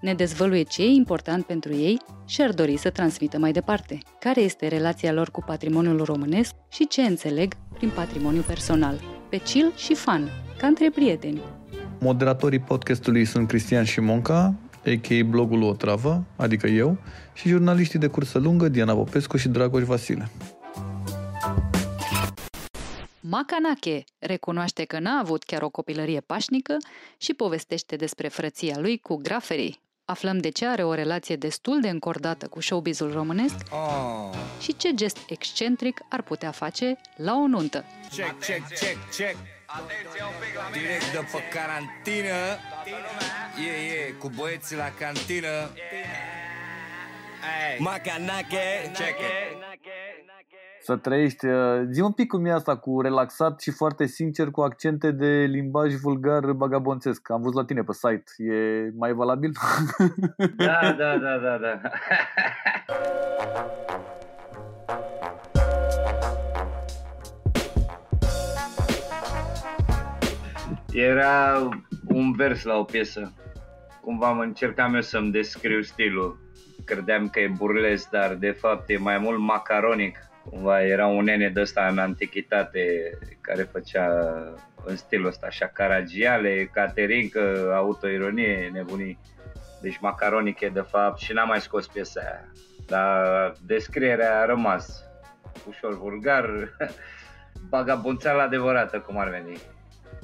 ne dezvăluie ce e important pentru ei și ar dori să transmită mai departe, care este relația lor cu patrimoniul românesc și ce înțeleg prin patrimoniu personal, pe chill și fun, ca între prieteni. Moderatorii podcastului sunt Cristian Șimonca, a.k.a. blogul O Travă, adică eu, și jurnaliștii de cursă lungă Diana Popescu și Dragoș Vasile. Macanache recunoaște că n-a avut chiar o copilărie pașnică și povestește despre frăția lui cu graferii. Aflăm de ce are o relație destul de încordată cu showbizul românesc oh. și ce gest excentric ar putea face la o nuntă. Check, check, check, check. Atenție un pic la mine. Direct de pe carantină. E, yeah, yeah, cu băieții la cantină. Yeah. Macanache. Check it să trăiești. Uh, zi un pic cum e asta cu relaxat și foarte sincer cu accente de limbaj vulgar bagabonțesc. Am văzut la tine pe site. E mai valabil? Da, da, da, da, da. Era un vers la o piesă. Cumva am încercat eu să-mi descriu stilul. Credeam că e burles, dar de fapt e mai mult macaronic Cumva era un nene de ăsta în antichitate care făcea în stilul ăsta așa caragiale, caterincă, autoironie, nebunii. Deci macaronic e de fapt și n-am mai scos piesa aia. Dar descrierea a rămas ușor vulgar, bagabonțeală adevărată, cum ar veni.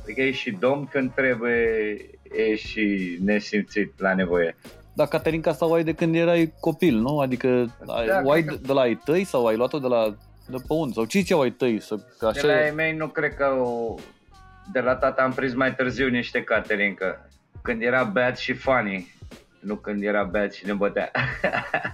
Adică e și domn când trebuie, e și nesimțit la nevoie. Dar Caterinca asta o ai de când erai copil, nu? Adică da, o ai de, de la ai tăi sau ai luat-o de la de pe unde? Sau ce ce ai tăi? Să, așa... De la ei mei nu cred că o... De la tata am prins mai târziu niște Caterinca. Când era bad și funny. Nu când era bad și ne bătea.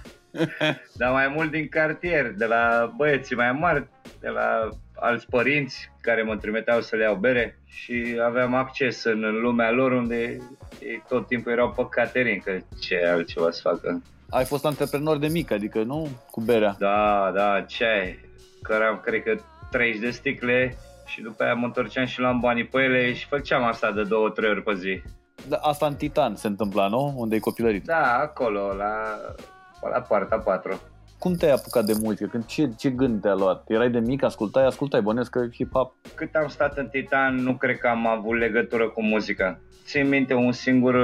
Dar mai mult din cartier, de la băieții mai mari, de la alți părinți care mă trimiteau să le iau bere și aveam acces în lumea lor unde ei tot timpul erau pe Caterin, că ce altceva să facă. Ai fost antreprenor de mic, adică nu cu berea? Da, da, ce ai? Căram, cred că 30 de sticle și după aia mă întorceam și luam banii pe ele și făceam asta de două, trei ori pe zi. Da, asta în Titan se întâmpla, nu? Unde ai copilărit? Da, acolo, la, la poarta 4 cum te-ai apucat de muzică? Când, ce, ce gând te-a luat? Erai de mic, ascultai, ascultai, bănesc că hip-hop? Cât am stat în Titan, nu cred că am avut legătură cu muzica. Țin minte un singur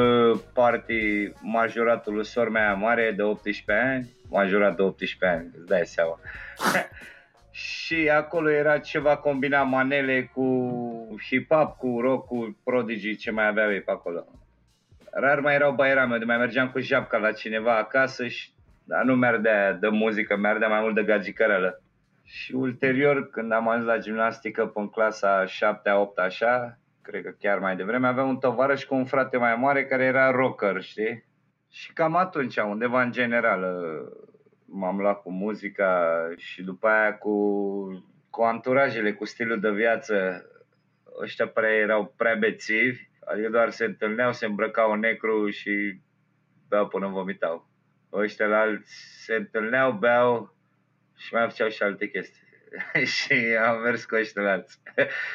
party majoratul lui sor mea mare de 18 ani, majorat de 18 ani, îți dai seama. și acolo era ceva combina manele cu hip-hop, cu rock, cu Prodigy, ce mai aveau ei pe acolo. Rar mai erau baierame, de mai mergeam cu japca la cineva acasă și dar nu merdea de muzică, merdea mai mult de gagicărelă. Și ulterior, când am ajuns la gimnastică până în clasa 7 8 așa, cred că chiar mai devreme, aveam un tovarăș cu un frate mai mare care era rocker, știi? Și cam atunci, undeva în general, m-am luat cu muzica și după aia cu, cu anturajele, cu stilul de viață. Ăștia prea erau prea bețivi, adică doar se întâlneau, se îmbrăcau în necru și beau până vomitau ăștia la alți se întâlneau, beau și mai făceau și alte chestii. și am mers cu ăștia la alți.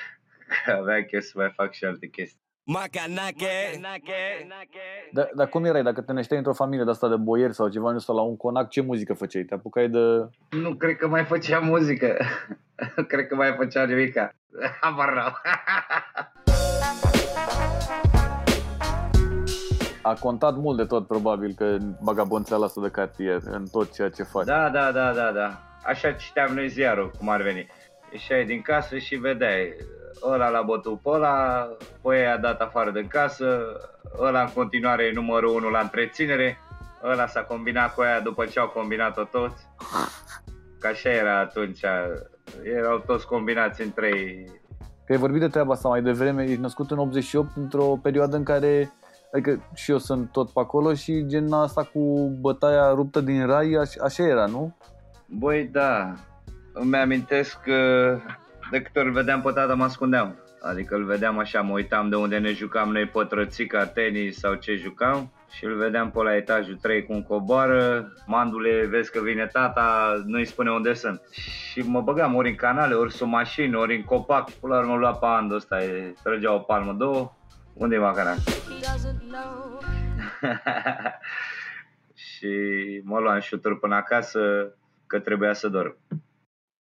Avea chef să mai fac și alte chestii. Macanache! Dar da, cum erai? Dacă te nășteai într-o familie de asta de boieri sau ceva, nu la un conac, ce muzică făceai? Te apucai de... Nu cred că mai făcea muzică. cred că mai făcea nimica. Habar a contat mult de tot, probabil, că bagabonțeala asta de cartier, în tot ceea ce faci. Da, da, da, da, da. Așa citeam noi ziarul, cum ar veni. Ieșai din casă și vedeai, ăla l-a bătut pe ăla, pe a dat afară de casă, ăla în continuare e numărul 1 la întreținere, ăla s-a combinat cu aia după ce au combinat-o toți. Ca așa era atunci, erau toți combinați în trei. Că ai vorbit de treaba asta mai devreme, ești născut în 88 într-o perioadă în care Adică și eu sunt tot pe acolo și gen asta cu bătaia ruptă din rai, așa, așa era, nu? Băi, da. Îmi amintesc că de câte ori vedeam pe tata mă ascundeam. Adică îl vedeam așa, mă uitam de unde ne jucam noi pătrățica, tenis sau ce jucam și îl vedeam pe la etajul 3 cum coboară, mandule, vezi că vine tata, nu-i spune unde sunt. Și mă băgam ori în canale, ori sub mașini, ori în copac. Până la urmă lua pe andul ăsta, e, trăgea o palmă, două, unde e macana? și mă luam șuturi până acasă că trebuia să dorm.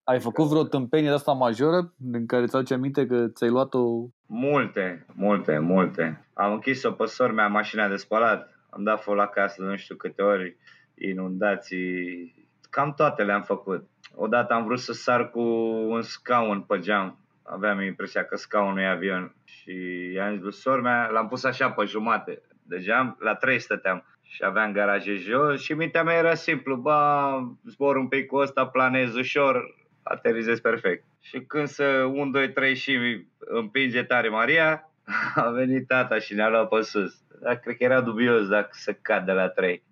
Ai făcut vreo tâmpenie de asta majoră în care ți-aduce aminte că ți-ai luat-o? Multe, multe, multe. Am închis-o pe sor mea mașina de spălat, am dat foc la casă nu știu câte ori, inundații, cam toate le-am făcut. Odată am vrut să sar cu un scaun pe geam, aveam impresia că scaunul e avion și i-am zis sor mea, l-am pus așa pe jumate de geam, la trei stăteam și aveam garaje jos și mintea mea era simplu, ba, zbor un pic cu ăsta, planez ușor, aterizez perfect. Și când să 1, 2, 3 și împinge tare Maria, a venit tata și ne-a luat pe sus. Dar cred că era dubios dacă să cad de la 3.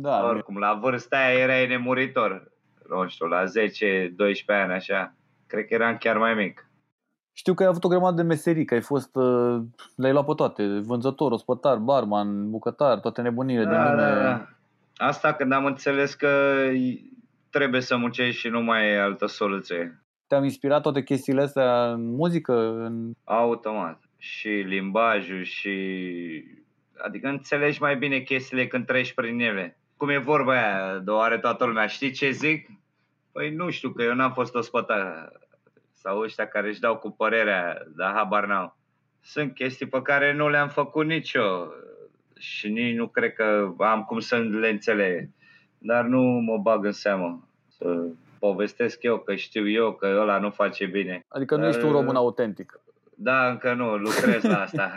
Da, Oricum, la vârsta aia era nemuritor. Nu știu, la 10-12 ani așa. Cred că eram chiar mai mic. Știu că ai avut o grămadă de meserii, că ai fost, uh, le-ai luat pe toate, vânzător, ospătar, barman, bucătar, toate nebunile da, de lume. Da, da. Asta când am înțeles că trebuie să muncești și nu mai e altă soluție. Te-am inspirat toate chestiile astea în muzică? În... Automat. Și limbajul și... Adică înțelegi mai bine chestiile când treci prin ele. Cum e vorba aia, de are toată lumea. Știi ce zic? Păi nu știu, că eu n-am fost ospătar. Sau ăștia care își dau cu părerea, dar habar n-au. Sunt chestii pe care nu le-am făcut nici eu. Și nici nu cred că am cum să le înțeleg dar nu mă bag în seamă să povestesc eu că știu eu că ăla nu face bine. Adică nu ești un român autentic. Da, încă nu, lucrez la asta.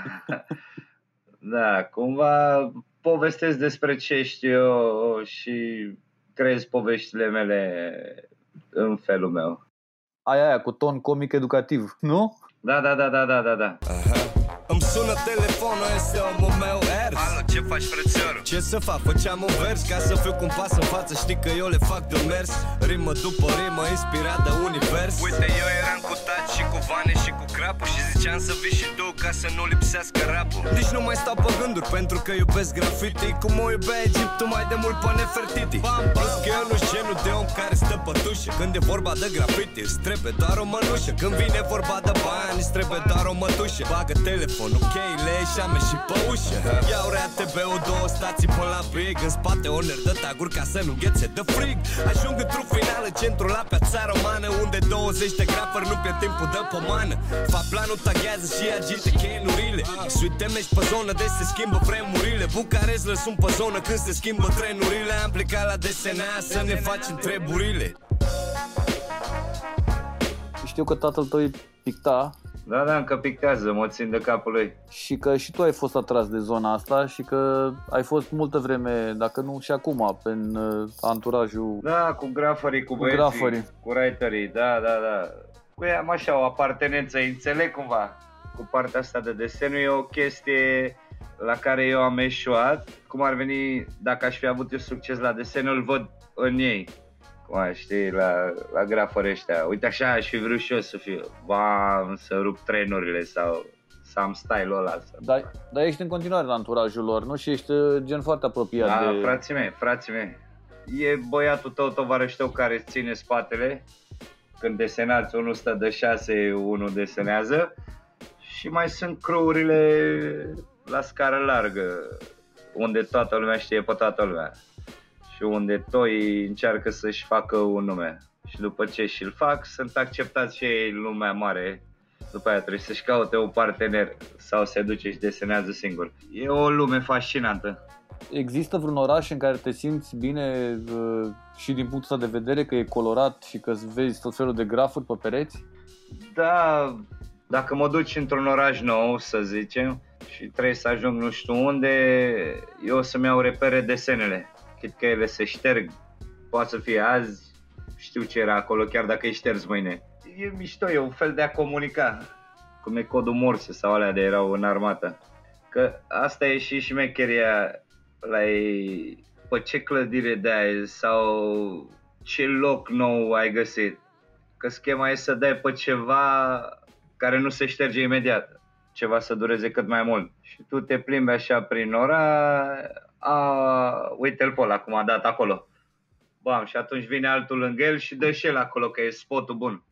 da, cumva povestesc despre ce știu eu și crezi poveștile mele în felul meu. Aia, aia, cu ton comic educativ, nu? Da, da, da, da, da, da, da. Aha. Îmi sună telefonul, este omul meu ers Alo, ce faci frățiorul? Ce să fac? Făceam un vers ca să fiu cum pas în față Știi că eu le fac de mers Rimă după rimă, inspirat de univers Uite, eu eram cu taci și cu vane și cu crapul Și ziceam să vii și tu ca să nu lipsească rapul. Nici nu mai stau pe gânduri pentru că iubesc graffiti. Cum o iubea Egiptul mai de mult pe Nefertiti. Bam, bam. Plus că eu nu genul de om care stă pe tușă. Când e vorba de graffiti îți trebuie doar o mănușă. Când vine vorba de bani îți trebuie doar o mătușă. Bagă telefonul, cheile, șame și pe ușă. Iau RATB-ul, două stații până la brig În spate o de taguri ca să nu ghețe de frig. Ajung într-un final în centru la piața romană Unde 20 de grafări nu pierd timpul de pomană Fac planul, taghează și agite chenurile Suite mești pe zonă de se schimbă vremurile Bucarest lăsum pe zonă când se schimbă trenurile Am plecat la desena să ne facem treburile Știu că tatăl tău picta da, da, încă pictează, mă țin de capul lui. Și că și tu ai fost atras de zona asta și că ai fost multă vreme, dacă nu și acum, în uh, anturajul... Da, cu grafării, cu, cu băieții, grafării. cu writerii, da, da, da. Cu ea am așa o apartenență, înțeleg cumva. Cu partea asta de desen e o chestie la care eu am eșuat. Cum ar veni, dacă aș fi avut eu succes la desen, îl văd în ei cum știi, la, la grafări ăștia. Uite așa aș fi vrut și eu să fiu, bam, să rup trenurile sau să am style-ul ăla. Să... Dar, dar ești în continuare la anturajul lor, nu? Și ești uh, gen foarte apropiat da, de... frații mei, frații mei. E băiatul tău, tovarăș tău care îți ține spatele. Când desenați, unul stă de șase, unul desenează. Și mai sunt crourile la scară largă, unde toată lumea știe pe toată lumea și unde toi încearcă să-și facă un nume. Și după ce și-l fac, sunt acceptați și ei lumea mare. După aia trebuie să-și caute un partener sau se duce și desenează singur. E o lume fascinantă. Există vreun oraș în care te simți bine uh, și din punctul ăsta de vedere că e colorat și că vezi tot felul de grafuri pe pereți? Da, dacă mă duci într-un oraș nou, să zicem, și trebuie să ajung nu știu unde, eu o să-mi iau repere desenele cât că ele se șterg. Poate să fie azi, știu ce era acolo, chiar dacă e șters mâine. E mișto, e un fel de a comunica. Cum e codul morse sau alea de erau în armată. Că asta e și șmecheria la ei, pe ce clădire de aia sau ce loc nou ai găsit. Că schema e să dai pe ceva care nu se șterge imediat, ceva să dureze cât mai mult. Și tu te plimbi așa prin ora, a, uite-l pe ăla cum a dat acolo. Bam, și atunci vine altul lângă el și dă și el acolo, că e spotul bun.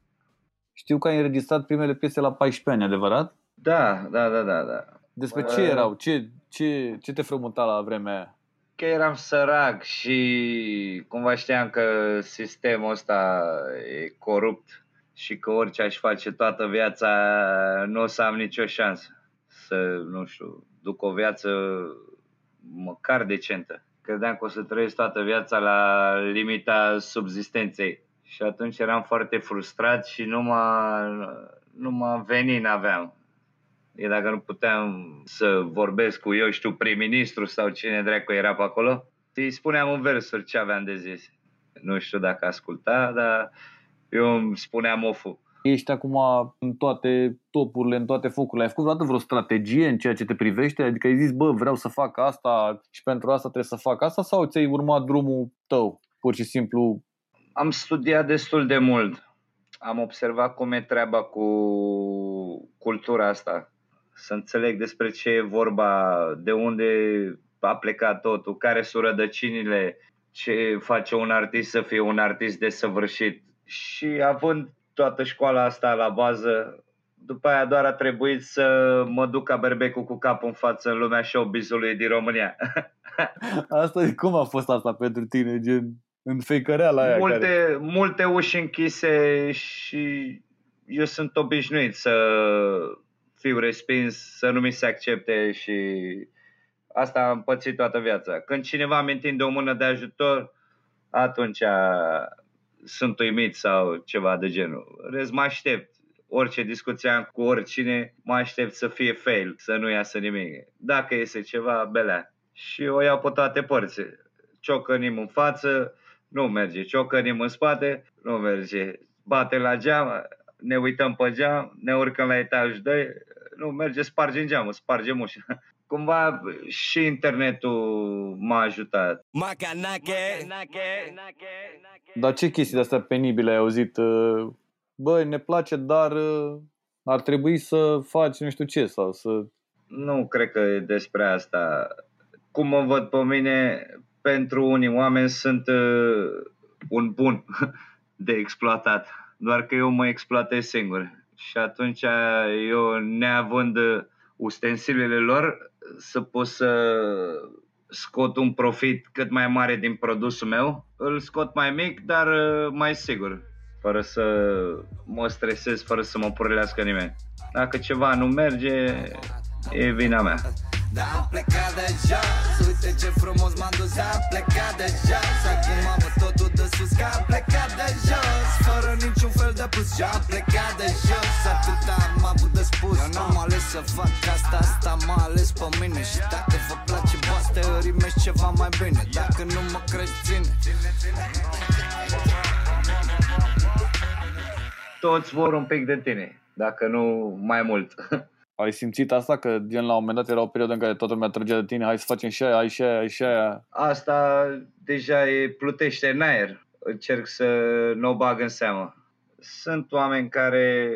Știu că ai înregistrat primele piese la 14 ani, adevărat? Da, da, da, da. da. Despre ce erau? Ce, ce, ce te frământa la vremea aia? Că eram sărac și cumva știam că sistemul ăsta e corupt și că orice aș face toată viața nu o să am nicio șansă să, nu știu, duc o viață măcar decentă. Credeam că o să trăiesc toată viața la limita subzistenței. Și atunci eram foarte frustrat și nu m-a, nu m-a venit, n-aveam. E dacă nu puteam să vorbesc cu, eu știu, prim-ministru sau cine dracu era pe acolo, îi spuneam în versuri ce aveam de zis. Nu știu dacă asculta, dar eu îmi spuneam oful. Ești acum în toate topurile, în toate focurile. Ai făcut vreodată vreo strategie în ceea ce te privește? Adică ai zis, bă, vreau să fac asta și pentru asta trebuie să fac asta sau ți-ai urmat drumul tău? Pur și simplu am studiat destul de mult. Am observat cum e treaba cu cultura asta. Să înțeleg despre ce e vorba, de unde a plecat totul, care sunt rădăcinile, ce face un artist să fie un artist desăvârșit. Și având toată școala asta la bază, după aia doar a trebuit să mă duc ca berbecul cu capul în față în lumea showbiz-ului din România. asta, cum a fost asta pentru tine? Gen, în fecăreala aia. Multe, care... multe uși închise și eu sunt obișnuit să fiu respins, să nu mi se accepte și asta am pățit toată viața. Când cineva îmi întinde o mână de ajutor, atunci sunt uimit sau ceva de genul. Rez mă aștept. Orice discuție am cu oricine, mă aștept să fie fail, să nu iasă nimic. Dacă iese ceva, belea. Și o iau pe toate părțile. Ciocănim în față, nu merge. Ciocărim în spate, nu merge. Bate la geam, ne uităm pe geam, ne urcăm la etaj 2, nu merge, spargem geamul, spargem ușa. Cumva și internetul m-a ajutat. Dar ce chestii de astea penibile ai auzit? Băi, ne place, dar ar trebui să faci nu știu ce sau să... Nu cred că e despre asta. Cum mă văd pe mine, pentru unii oameni sunt uh, un bun de exploatat, doar că eu mă exploatez singur. Și atunci eu, neavând ustensilele lor, să pot să scot un profit cât mai mare din produsul meu, îl scot mai mic, dar uh, mai sigur, fără să mă stresez, fără să mă purlească nimeni. Dacă ceva nu merge, e vina mea. Dar am plecat deja Uite ce frumos m-am dus Am plecat deja Acum am totul de sus Că am plecat de jos. Fără niciun fel de plus Și am plecat de jos. Atât am avut de spus Eu n-am ales să fac asta. Asta m-a ales pe mine Și dacă vă place Boaste rimești ceva mai bine. Dacă nu mă crezi ține. Toți vor un pic de tine Dacă nu mai mult Ai simțit asta? Că gen la un moment dat era o perioadă în care toată lumea trăgea de tine, hai să facem și aia, hai și aia, hai și aia. Asta deja e plutește în aer. Încerc să nu o bag în seamă. Sunt oameni care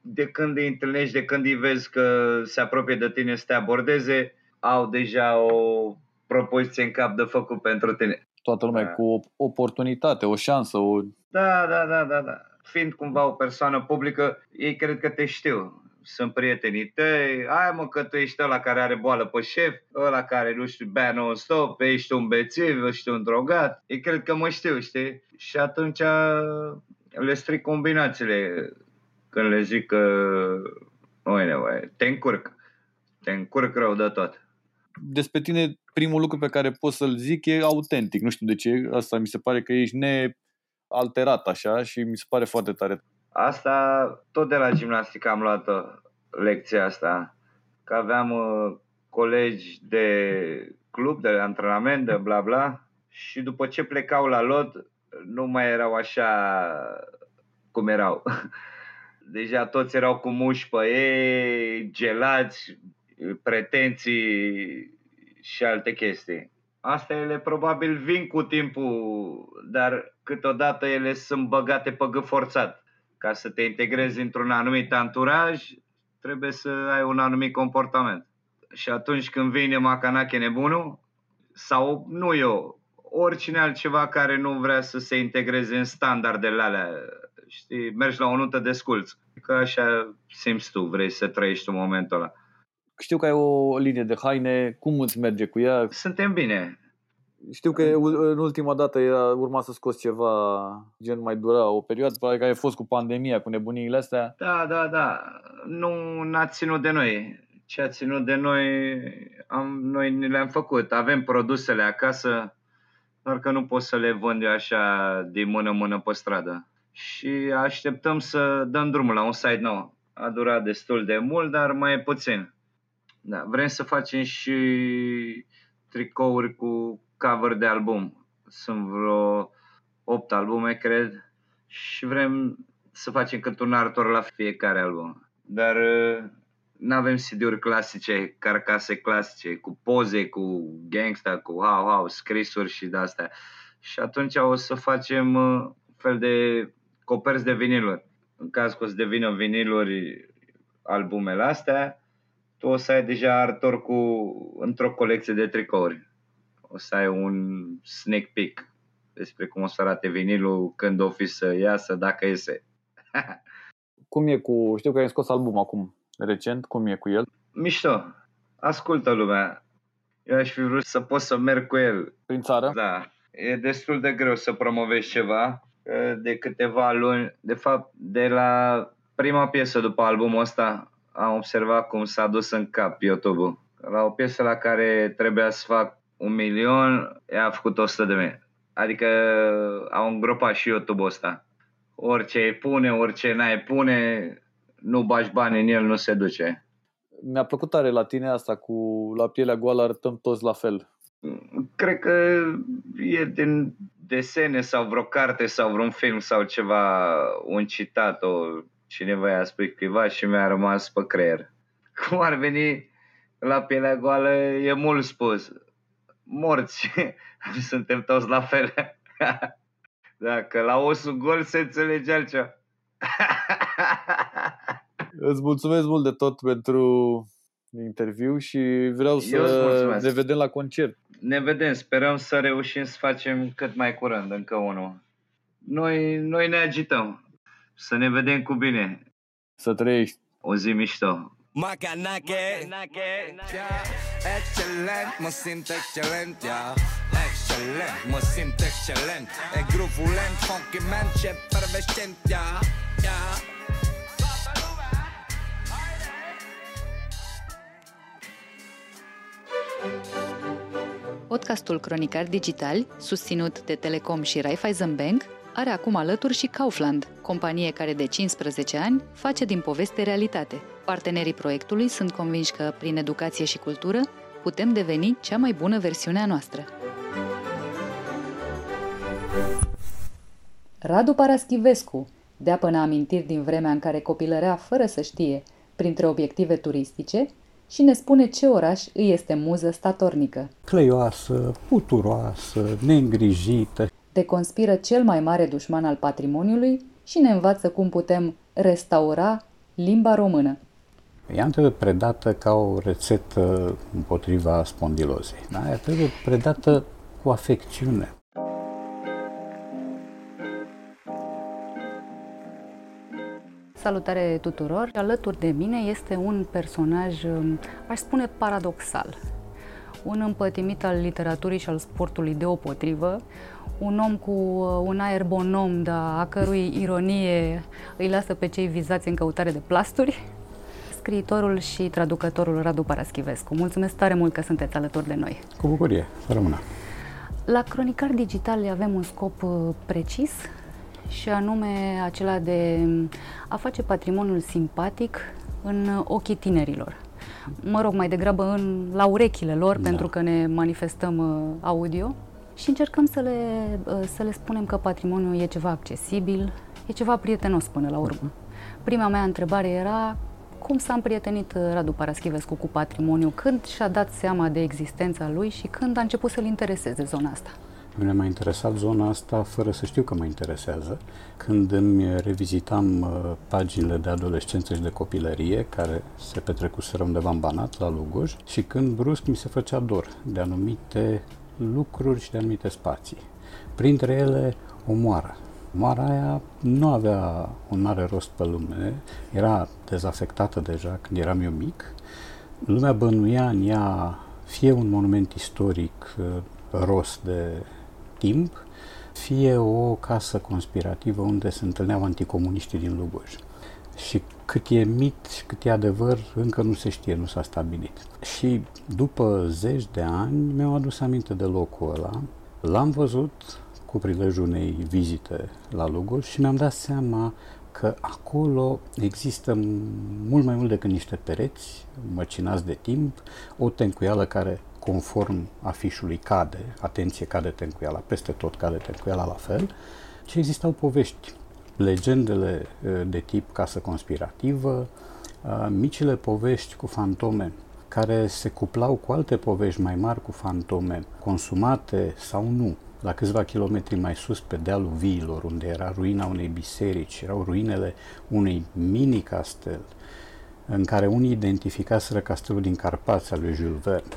de când îi întâlnești, de când îi vezi că se apropie de tine să te abordeze, au deja o propoziție în cap de făcut pentru tine. Toată lumea da. cu o oportunitate, o șansă, o... Da, da, da, da, da. Fiind cumva o persoană publică, ei cred că te știu sunt prietenii tăi, ai mă că tu ești ăla care are boală pe șef, ăla care, nu știu, bea non-stop, ești un bețiv, ești un drogat. Ei cred că mă știu, știi? Și atunci le stric combinațiile când le zic că, oi nevoie, te încurc. Te încurc rău de tot. Despre tine, primul lucru pe care pot să-l zic e autentic. Nu știu de ce, asta mi se pare că ești nealterat așa și mi se pare foarte tare. Asta tot de la gimnastică am luat lecția asta. Că aveam uh, colegi de club, de antrenament, de bla bla și după ce plecau la lot nu mai erau așa cum erau. Deja toți erau cu muși pe ei, gelați, pretenții și alte chestii. Asta ele probabil vin cu timpul, dar câteodată ele sunt băgate pe forțat. Ca să te integrezi într-un anumit anturaj, trebuie să ai un anumit comportament. Și atunci când vine Macanache nebunul, sau nu eu, oricine altceva care nu vrea să se integreze în standardele alea, știi, mergi la o nută de sculț. Că așa simți tu, vrei să trăiești în momentul ăla. Știu că ai o linie de haine, cum îți merge cu ea? Suntem bine. Știu că în ultima dată era, urma să scoți ceva, gen mai dura o perioadă, probabil că ai fost cu pandemia, cu nebuniile astea. Da, da, da. Nu n-a ținut de noi. Ce a ținut de noi, am, noi ne le-am făcut. Avem produsele acasă, doar că nu pot să le vând eu așa din mână-mână pe stradă. Și așteptăm să dăm drumul la un site nou. A durat destul de mult, dar mai puțin. Da, vrem să facem și tricouri cu cover de album. Sunt vreo 8 albume, cred, și vrem să facem cât un artor la fiecare album. Dar uh, nu avem CD-uri clasice, carcase clasice, cu poze, cu gangsta, cu hau, hau, scrisuri și de-astea. Și atunci o să facem uh, un fel de coperți de viniluri. În caz că o să devină viniluri albumele astea, tu o să ai deja artor cu, într-o colecție de tricouri. O să ai un sneak peek despre cum o să arate vinilul când o fi să iasă, dacă iese. cum e cu, știu că ai scos album acum, recent, cum e cu el? Mișto, ascultă lumea. Eu aș fi vrut să pot să merg cu el. Prin țară? Da. E destul de greu să promovezi ceva de câteva luni. De fapt, de la prima piesă după albumul ăsta am observat cum s-a dus în cap YouTube-ul. La o piesă la care trebuia să fac un milion, ea a făcut 100 de mii. Adică au îngropat și YouTube-ul ăsta. Orice îi pune, orice n-ai pune, nu bași bani în el, nu se duce. Mi-a plăcut tare la tine asta cu la pielea goală arătăm toți la fel. Cred că e din desene sau vreo carte sau vreun film sau ceva, un citat, o, cineva i-a spus cuiva și mi-a rămas pe creier. Cum ar veni la pielea goală, e mult spus. Morți, suntem toți la fel. Dacă la osul gol se înțelege altceva. Îți mulțumesc mult de tot pentru interviu și vreau să ne vedem la concert. Ne vedem, sperăm să reușim să facem cât mai curând, încă unul. Noi, noi ne agităm. Să ne vedem cu bine. Să trăiești. O zi mișto. Macanake, excelent, mă simt excelent, yeah. Excelent, mă simt excelent E groove lent, funky man, ce pervescent, yeah, yeah. Podcastul Cronicar Digital, susținut de Telecom și Raiffeisen Bank, are acum alături și Kaufland, companie care de 15 ani face din poveste realitate. Partenerii proiectului sunt convinși că, prin educație și cultură, putem deveni cea mai bună versiune a noastră. Radu Paraschivescu dea până amintiri din vremea în care copilărea fără să știe, printre obiective turistice, și ne spune ce oraș îi este muză statornică. Cleioasă, puturoasă, neîngrijită. Conspiră cel mai mare dușman al patrimoniului și ne învață cum putem restaura limba română. Ea nu trebuie predată ca o rețetă împotriva spondilozei. Da? Ea trebuie predată cu afecțiune. Salutare tuturor! Alături de mine este un personaj, um, aș spune, paradoxal. Un împătimit al literaturii și al sportului deopotrivă, un om cu uh, un aer bonom, dar a cărui ironie îi lasă pe cei vizați în căutare de plasturi, scriitorul și traducătorul Radu Paraschivescu. Mulțumesc tare mult că sunteți alături de noi. Cu bucurie, să rămână. La Cronicar Digital avem un scop uh, precis și anume acela de a face patrimoniul simpatic în ochii tinerilor. Mă rog, mai degrabă în, la urechile lor, da. pentru că ne manifestăm uh, audio și încercăm să le, uh, să le spunem că patrimoniul e ceva accesibil, e ceva prietenos până la urmă. Prima mea întrebare era Cum s-a împrietenit uh, Radu Paraschivescu cu patrimoniu? Când și-a dat seama de existența lui și când a început să-l intereseze zona asta? Mine m-a interesat zona asta fără să știu că mă interesează. Când îmi revizitam uh, paginile de adolescență și de copilărie, care se petrecuseră undeva în Banat, la Lugoj, și când brusc mi se făcea dor de anumite lucruri și de anumite spații. Printre ele, o moară. Moara aia nu avea un mare rost pe lume, era dezafectată deja când eram eu mic. Lumea bănuia în ea fie un monument istoric uh, rost de timp, fie o casă conspirativă unde se întâlneau anticomuniștii din Lugoj. Și cât e mit și cât e adevăr, încă nu se știe, nu s-a stabilit. Și după zeci de ani mi-am adus aminte de locul ăla, l-am văzut cu prilejul unei vizite la Lugoj și mi-am dat seama că acolo există mult mai mult decât niște pereți măcinați de timp, o tencuială care conform afișului cade, atenție, cade tencuiala, peste tot cade tencuiala la fel, ci existau povești, legendele de tip casă conspirativă, micile povești cu fantome care se cuplau cu alte povești mai mari cu fantome, consumate sau nu, la câțiva kilometri mai sus, pe dealul viilor, unde era ruina unei biserici, erau ruinele unui mini-castel, în care unii identificaseră castelul din Carpați al lui Jules Verne.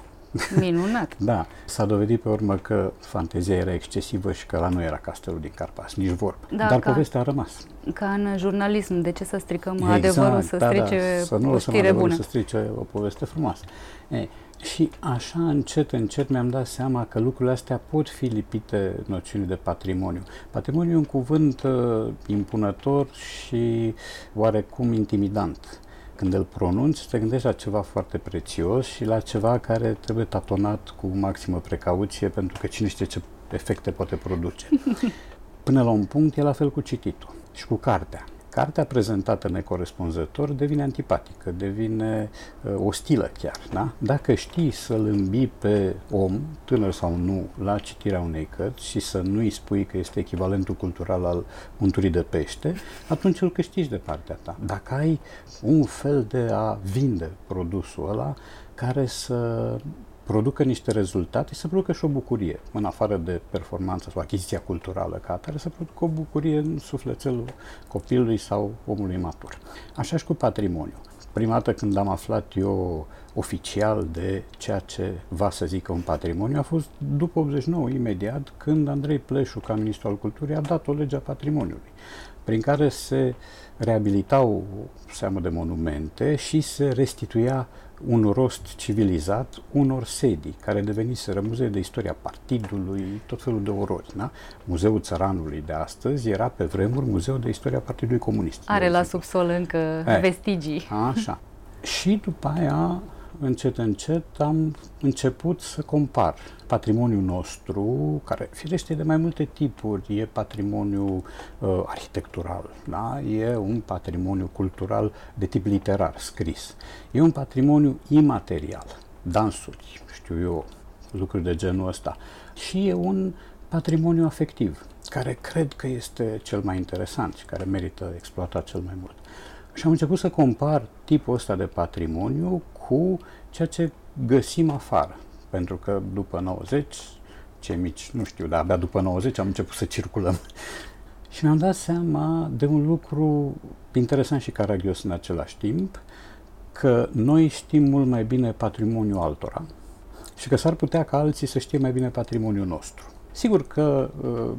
Minunat! da, s-a dovedit pe urmă că fantezia era excesivă și că la nu era castelul din Carpați, nici vorbă. Da, Dar ca, povestea a rămas. Ca în jurnalism, de ce să stricăm exact, adevărul, să da, strice da, să nu o știre bună? să strice o poveste frumoasă. E, și așa, încet, încet, mi-am dat seama că lucrurile astea pot fi lipite noțiunii de patrimoniu. Patrimoniu e un cuvânt uh, impunător și oarecum intimidant. Când îl pronunți, te gândești la ceva foarte prețios și la ceva care trebuie tatonat cu maximă precauție, pentru că cine știe ce efecte poate produce. Până la un punct e la fel cu cititul și cu cartea. Cartea prezentată necorespunzător devine antipatică, devine uh, ostilă chiar. Da? Dacă știi să-l îmbii pe om, tânăr sau nu, la citirea unei cărți și să nu-i spui că este echivalentul cultural al unturii de pește, atunci îl câștigi de partea ta. Dacă ai un fel de a vinde produsul ăla care să producă niște rezultate, să producă și o bucurie, în afară de performanță sau achiziția culturală ca atare, să producă o bucurie în sufletelul copilului sau omului matur. Așa și cu patrimoniu. Prima dată când am aflat eu oficial de ceea ce va să zică un patrimoniu a fost după 89, imediat, când Andrei Pleșu, ca ministru al culturii, a dat o lege a patrimoniului, prin care se reabilitau seamă de monumente și se restituia un rost civilizat unor sedii care deveniseră muzee de istoria partidului, tot felul de orori. Da? Muzeul Țăranului de astăzi era pe vremuri Muzeul de istoria Partidului Comunist. Are la subsol încă e, vestigii. Așa. Și după aia încet, încet am început să compar patrimoniul nostru, care firește de mai multe tipuri, e patrimoniu uh, arhitectural, da? e un patrimoniu cultural de tip literar, scris, e un patrimoniu imaterial, dansuri, știu eu, lucruri de genul ăsta, și e un patrimoniu afectiv, care cred că este cel mai interesant și care merită exploatat cel mai mult. Și am început să compar tipul ăsta de patrimoniu cu ceea ce găsim afară. Pentru că după 90, cei mici, nu știu, dar abia după 90 am început să circulăm. și mi-am dat seama de un lucru interesant și caragios în același timp, că noi știm mult mai bine patrimoniul altora și că s-ar putea ca alții să știe mai bine patrimoniul nostru. Sigur că uh,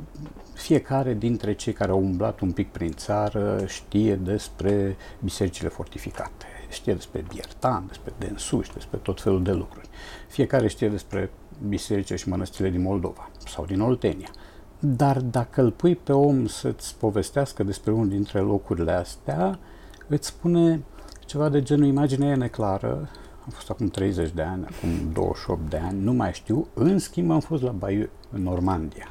fiecare dintre cei care au umblat un pic prin țară știe despre bisericile fortificate, știe despre Biertan, despre Densuș, despre tot felul de lucruri. Fiecare știe despre bisericile și mănăstirile din Moldova sau din Oltenia. Dar dacă îl pui pe om să-ți povestească despre unul dintre locurile astea, îți spune ceva de genul imaginea e neclară, am fost acum 30 de ani, acum 28 de ani, nu mai știu, în schimb am fost la Bayeux, în Normandia.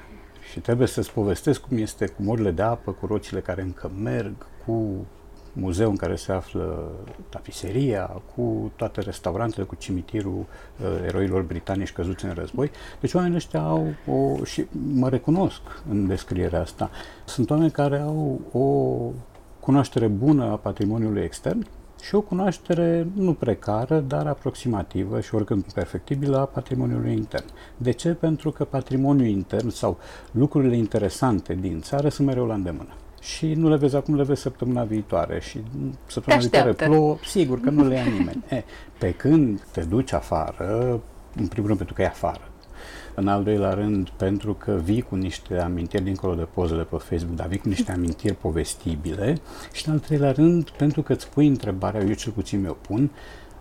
Și trebuie să-ți povestesc cum este cu morile de apă, cu rocile care încă merg, cu muzeu în care se află tapiseria, cu toate restaurantele, cu cimitirul uh, eroilor britanici căzuți în război. Deci oamenii ăștia au o... și mă recunosc în descrierea asta. Sunt oameni care au o cunoaștere bună a patrimoniului extern și o cunoaștere nu precară, dar aproximativă și oricând perfectibilă a patrimoniului intern. De ce? Pentru că patrimoniul intern sau lucrurile interesante din țară sunt mereu la îndemână și nu le vezi acum, le vezi săptămâna viitoare și săptămâna viitoare plouă, sigur că nu le ia nimeni. E, pe când te duci afară, în primul rând pentru că e afară, în al doilea rând, pentru că vii cu niște amintiri dincolo de pozele pe Facebook, dar vii cu niște amintiri povestibile și în al treilea rând, pentru că îți pui întrebarea, eu cel puțin mi-o pun,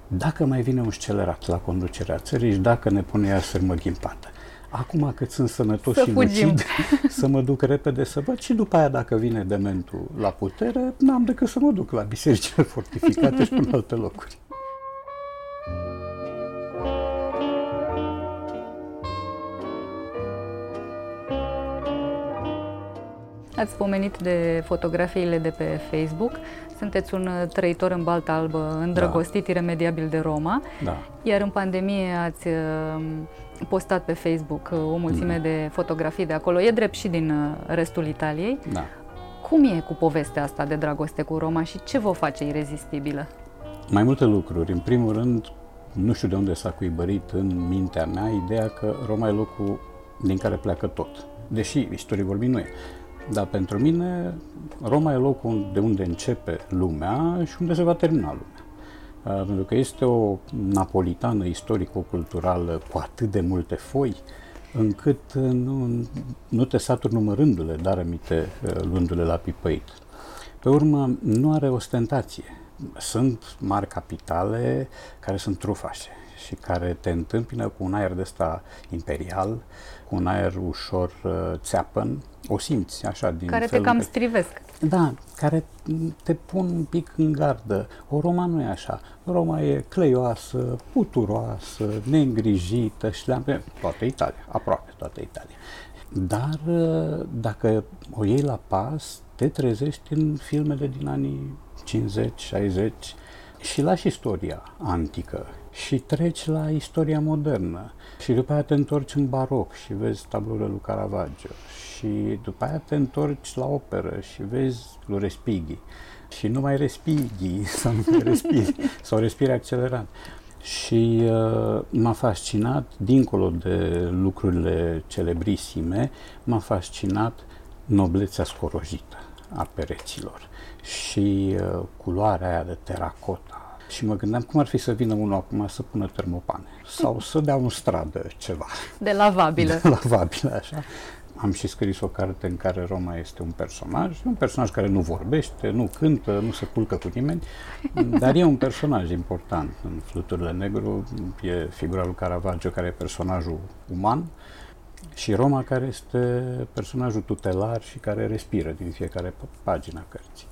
dacă mai vine un scelerat la conducerea țării și dacă ne pune ea să mă ghimpată. Acum că sunt sănătos să și fugim. lucid, să mă duc repede să văd și după aia dacă vine dementul la putere, n-am decât să mă duc la bisericile fortificate și în alte locuri. Ați pomenit de fotografiile de pe Facebook. Sunteți un trăitor în baltă albă, îndrăgostit da. iremediabil de Roma. Da. Iar în pandemie ați uh, postat pe Facebook uh, o mulțime mm. de fotografii de acolo. E drept și din uh, restul Italiei. Da. Cum e cu povestea asta de dragoste cu Roma și ce vă face irezistibilă? Mai multe lucruri. În primul rând, nu știu de unde s-a cuibărit în mintea mea ideea că Roma e locul din care pleacă tot. Deși, istorie vorbind, nu e. Dar pentru mine, Roma e locul de unde începe lumea și unde se va termina lumea. Uh, pentru că este o napolitană istorico-culturală cu atât de multe foi, încât uh, nu, nu te saturi numărându-le, dar amite uh, luându-le la pipăit. Pe urmă, nu are ostentație. Sunt mari capitale care sunt trufașe și care te întâmpină cu un aer de ăsta imperial, cu un aer ușor uh, țeapăn, o simți așa din Care te cam strivesc. Da, care te pun un pic în gardă. O Roma nu e așa. Roma e cleioasă, puturoasă, neîngrijită și le-am toată Italia, aproape toată Italia. Dar uh, dacă o iei la pas, te trezești în filmele din anii 50, 60 și lași istoria antică și treci la istoria modernă. Și după aia te întorci în baroc și vezi tablourile lui Caravaggio. Și după aia te întorci la operă și vezi lui Respighi. Și nu mai respighi sau nu mai respiri, sau respiri accelerat. Și uh, m-a fascinat, dincolo de lucrurile celebrisime, m-a fascinat noblețea scorojită a pereților și uh, culoarea aia de teracota și mă gândeam cum ar fi să vină unul acum să pună termopane sau să dea un stradă ceva. De lavabilă. De lavabilă, așa. Am și scris o carte în care Roma este un personaj, un personaj care nu vorbește, nu cântă, nu se culcă cu nimeni, dar e un personaj important în Fluturile Negru, e figura lui Caravaggio care e personajul uman și Roma care este personajul tutelar și care respiră din fiecare pagină cărții.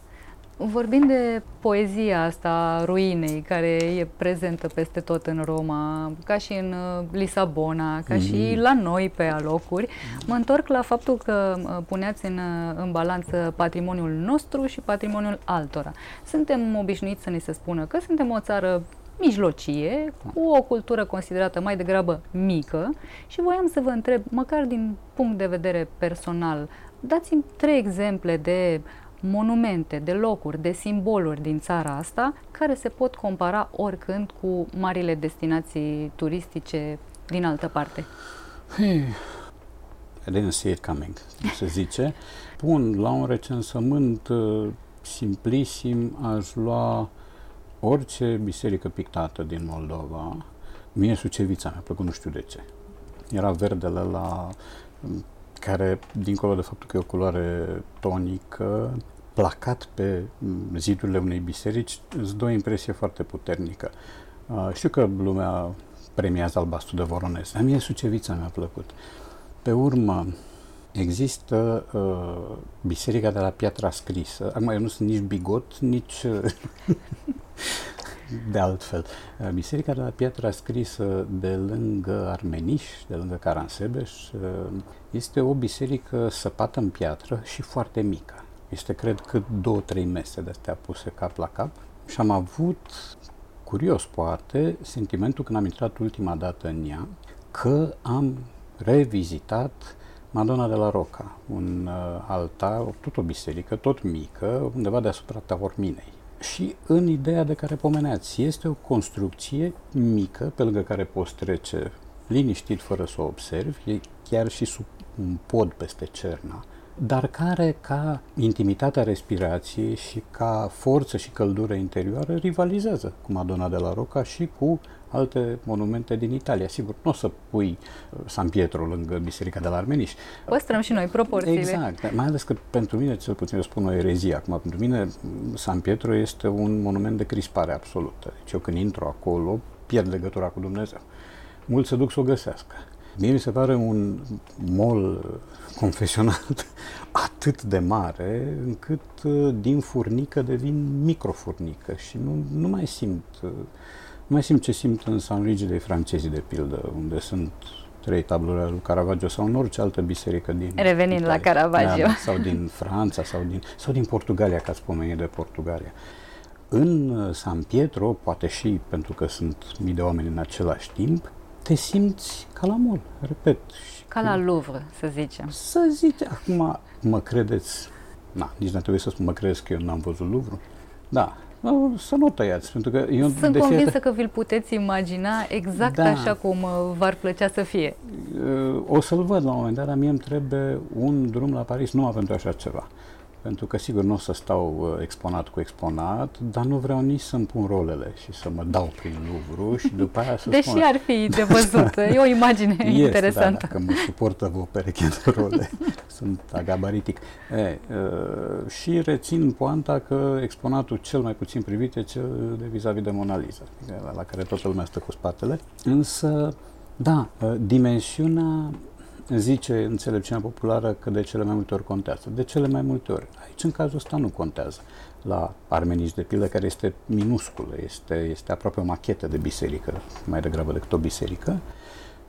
Vorbind de poezia asta ruinei, care e prezentă peste tot în Roma, ca și în uh, Lisabona, ca mm-hmm. și la noi pe alocuri, mă întorc la faptul că uh, puneați în, uh, în balanță patrimoniul nostru și patrimoniul altora. Suntem obișnuiți să ne se spună că suntem o țară mijlocie, cu o cultură considerată mai degrabă mică și voiam să vă întreb, măcar din punct de vedere personal, dați-mi trei exemple de monumente, de locuri, de simboluri din țara asta care se pot compara oricând cu marile destinații turistice din altă parte? Hey, I didn't see it coming, se zice. Bun, la un recensământ uh, simplisim aș lua orice biserică pictată din Moldova. Mie Sucevița mi-a plăcut, nu știu de ce. Era verdele la care, dincolo de faptul că e o culoare tonică, placat pe zidurile unei biserici, îți dă o impresie foarte puternică. Știu că lumea premiază albastru de Voronez, dar mie Sucevița mi-a plăcut. Pe urmă, există uh, biserica de la Piatra Scrisă. Acum, eu nu sunt nici bigot, nici de altfel. Biserica de la Piatra Scrisă de lângă Armeniș, de lângă Caransebeș, este o biserică săpată în piatră și foarte mică. Este, cred că, două, trei mese de astea puse cap la cap și am avut, curios poate, sentimentul când am intrat ultima dată în ea, că am revizitat Madonna de la Roca, un uh, altar, tot o biserică, tot mică, undeva deasupra Taorminei și în ideea de care pomeneați. Este o construcție mică pe lângă care poți trece liniștit fără să o observi, e chiar și sub un pod peste cerna, dar care, ca intimitatea respirației și ca forță și căldură interioară, rivalizează cu Madonna de la Rocca și cu alte monumente din Italia. Sigur, nu o să pui uh, San Pietro lângă Biserica de la Armeniș. Păstrăm și noi proporțiile. Exact, mai ales că pentru mine, cel puțin eu spun o erezie acum, pentru mine San Pietro este un monument de crispare absolută. Deci eu când intru acolo, pierd legătura cu Dumnezeu. Mulți se duc să o găsească. Mie mi se pare un mol confesional atât de mare încât uh, din furnică devin microfurnică și nu, nu mai simt uh, nu mai simt ce simt în San Luigi de francezii, de pildă, unde sunt trei tabluri ale lui Caravaggio sau în orice altă biserică din Revenind Italia, la Caravaggio. Da, sau din Franța sau din, sau din Portugalia, ca să pomenit de Portugalia. În uh, San Pietro, poate și pentru că sunt mii de oameni în același timp, te simți ca la mol, repet. Ca la Louvre, să zicem. Să zice, acum mă credeți, na, nici nu trebuie să spun mă credeți că eu n-am văzut Louvre. Da, să nu tăiați, pentru că eu Sunt de convinsă fiecare... că vi-l puteți imagina exact da. așa cum uh, v-ar plăcea să fie. Uh, o să-l văd la un moment dat, dar mie îmi trebuie un drum la Paris numai pentru așa ceva pentru că sigur nu o să stau uh, exponat cu exponat, dar nu vreau nici să-mi pun rolele și să mă dau prin Louvre și după aia să Deși spun... ar fi de văzut, e o imagine este, da, interesantă. Da, dacă mă suportă vă pereche de role, sunt agabaritic. E, uh, și rețin poanta că exponatul cel mai puțin privit e cel de vis-a-vis de Mona Lisa, adică la care toată lumea stă cu spatele, însă da, uh, dimensiunea zice înțelepciunea populară că de cele mai multe ori contează. De cele mai multe ori. Aici, în cazul ăsta, nu contează. La Armenici, de pildă, care este minusculă, este, este aproape o machetă de biserică, mai degrabă decât o biserică.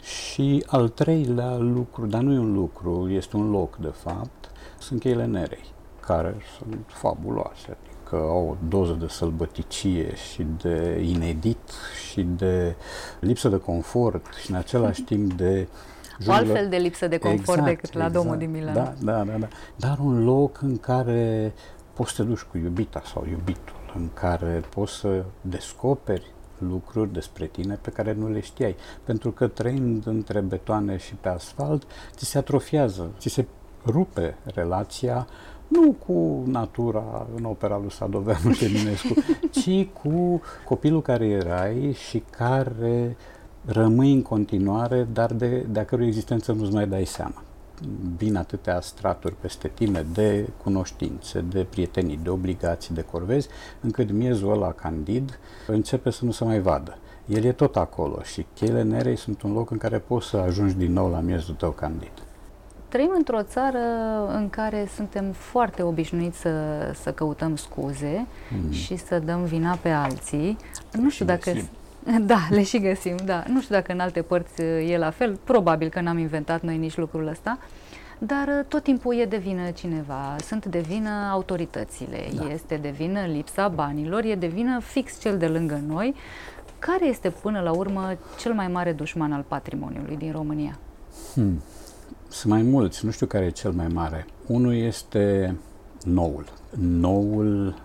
Și al treilea lucru, dar nu e un lucru, este un loc, de fapt, sunt cheile nerei, care sunt fabuloase, adică au o doză de sălbăticie și de inedit și de lipsă de confort și în același timp de o altfel de lipsă de confort exact, decât la exact. domul din Milano. Da, da, da, da. Dar un loc în care poți să te duci cu iubita sau iubitul, în care poți să descoperi lucruri despre tine pe care nu le știai. Pentru că trăind între betoane și pe asfalt, ți se atrofiază, ți se rupe relația nu cu natura în opera lui Sadoveanu Eminescu, ci cu copilul care erai și care rămâi în continuare, dar de, de a cărui existență nu-ți mai dai seama. Vin atâtea straturi peste tine de cunoștințe, de prietenii, de obligații, de corvezi, încât miezul ăla candid începe să nu se mai vadă. El e tot acolo și cheile nerei sunt un loc în care poți să ajungi din nou la miezul tău candid. Trăim într-o țară în care suntem foarte obișnuiți să, să căutăm scuze mm. și să dăm vina pe alții. Nu știu și dacă... Da, le și găsim, da. Nu știu dacă în alte părți e la fel, probabil că n-am inventat noi nici lucrul ăsta, dar uh, tot timpul e de vină cineva, sunt de vină autoritățile, da. este de vină lipsa banilor, e de vină fix cel de lângă noi. Care este până la urmă cel mai mare dușman al patrimoniului din România? Hmm. Sunt mai mulți, nu știu care e cel mai mare. Unul este noul. Noul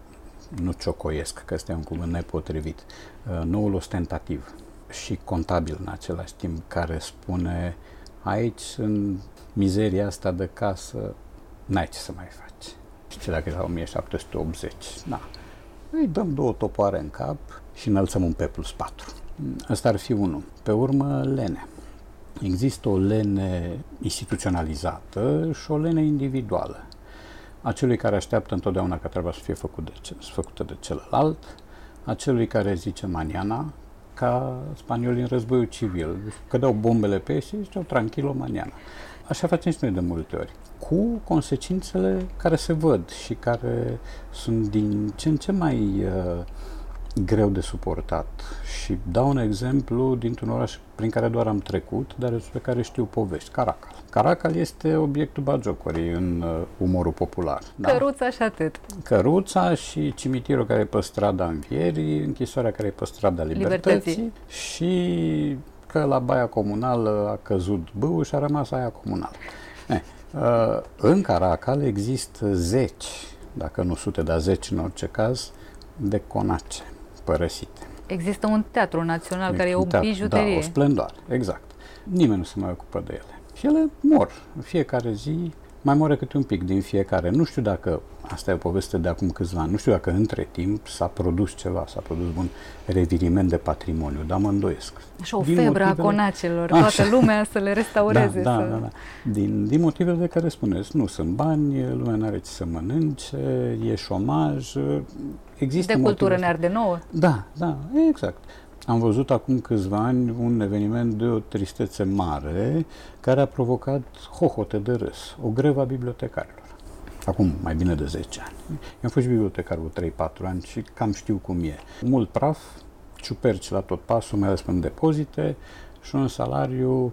nu ciocoiesc, că este un cuvânt nepotrivit, uh, noul ostentativ și contabil în același timp, care spune aici, în mizeria asta de casă, n-ai ce să mai faci. Și dacă era 1780, na, îi dăm două topoare în cap și înălțăm un P plus 4. Asta ar fi unul. Pe urmă, lene. Există o lene instituționalizată și o lene individuală a celui care așteaptă întotdeauna ca treaba să fie făcut de, făcută de celălalt, a celui care zice maniana, ca spaniolii în războiul civil. Cădeau bombele pe ei și ziceau tranquilo maniana. Așa facem și noi de multe ori, cu consecințele care se văd și care sunt din ce în ce mai uh, greu de suportat. Și dau un exemplu dintr-un oraș prin care doar am trecut, dar despre care știu povești, Caracal. Caracal este obiectul bagiocorii în uh, umorul popular. Da? Căruța și atât. Căruța și cimitirul care e pe strada Învierii, închisoarea care e pe strada Libertății, Libertății. și că la baia comunală a căzut băul și a rămas aia comunală. Eh, uh, în Caracal există zeci, dacă nu sute, dar zeci în orice caz, de conace părăsite. Există un teatru național care e o teatru, bijuterie. Da, o splendoare, exact. Nimeni nu se mai ocupă de ele. Și ele mor. În fiecare zi mai moare câte un pic din fiecare. Nu știu dacă, asta e o poveste de acum câțiva ani, nu știu dacă între timp s-a produs ceva, s-a produs un reviriment de patrimoniu, dar mă îndoiesc. Așa o din febră motivele... a conacelor, Așa. toată lumea să le restaureze. Da, să... da, da, da. Din, din motivele de care spuneți, nu sunt bani, lumea nu are ce să mănânce, e șomaj, există De cultură ne arde nouă. Da, da, exact. Am văzut acum câțiva ani un eveniment de o tristețe mare care a provocat hohote de râs, o grevă a bibliotecarilor. Acum mai bine de 10 ani. Eu am fost bibliotecar cu 3-4 ani și cam știu cum e. Mult praf, ciuperci la tot pasul, mai ales în depozite și un salariu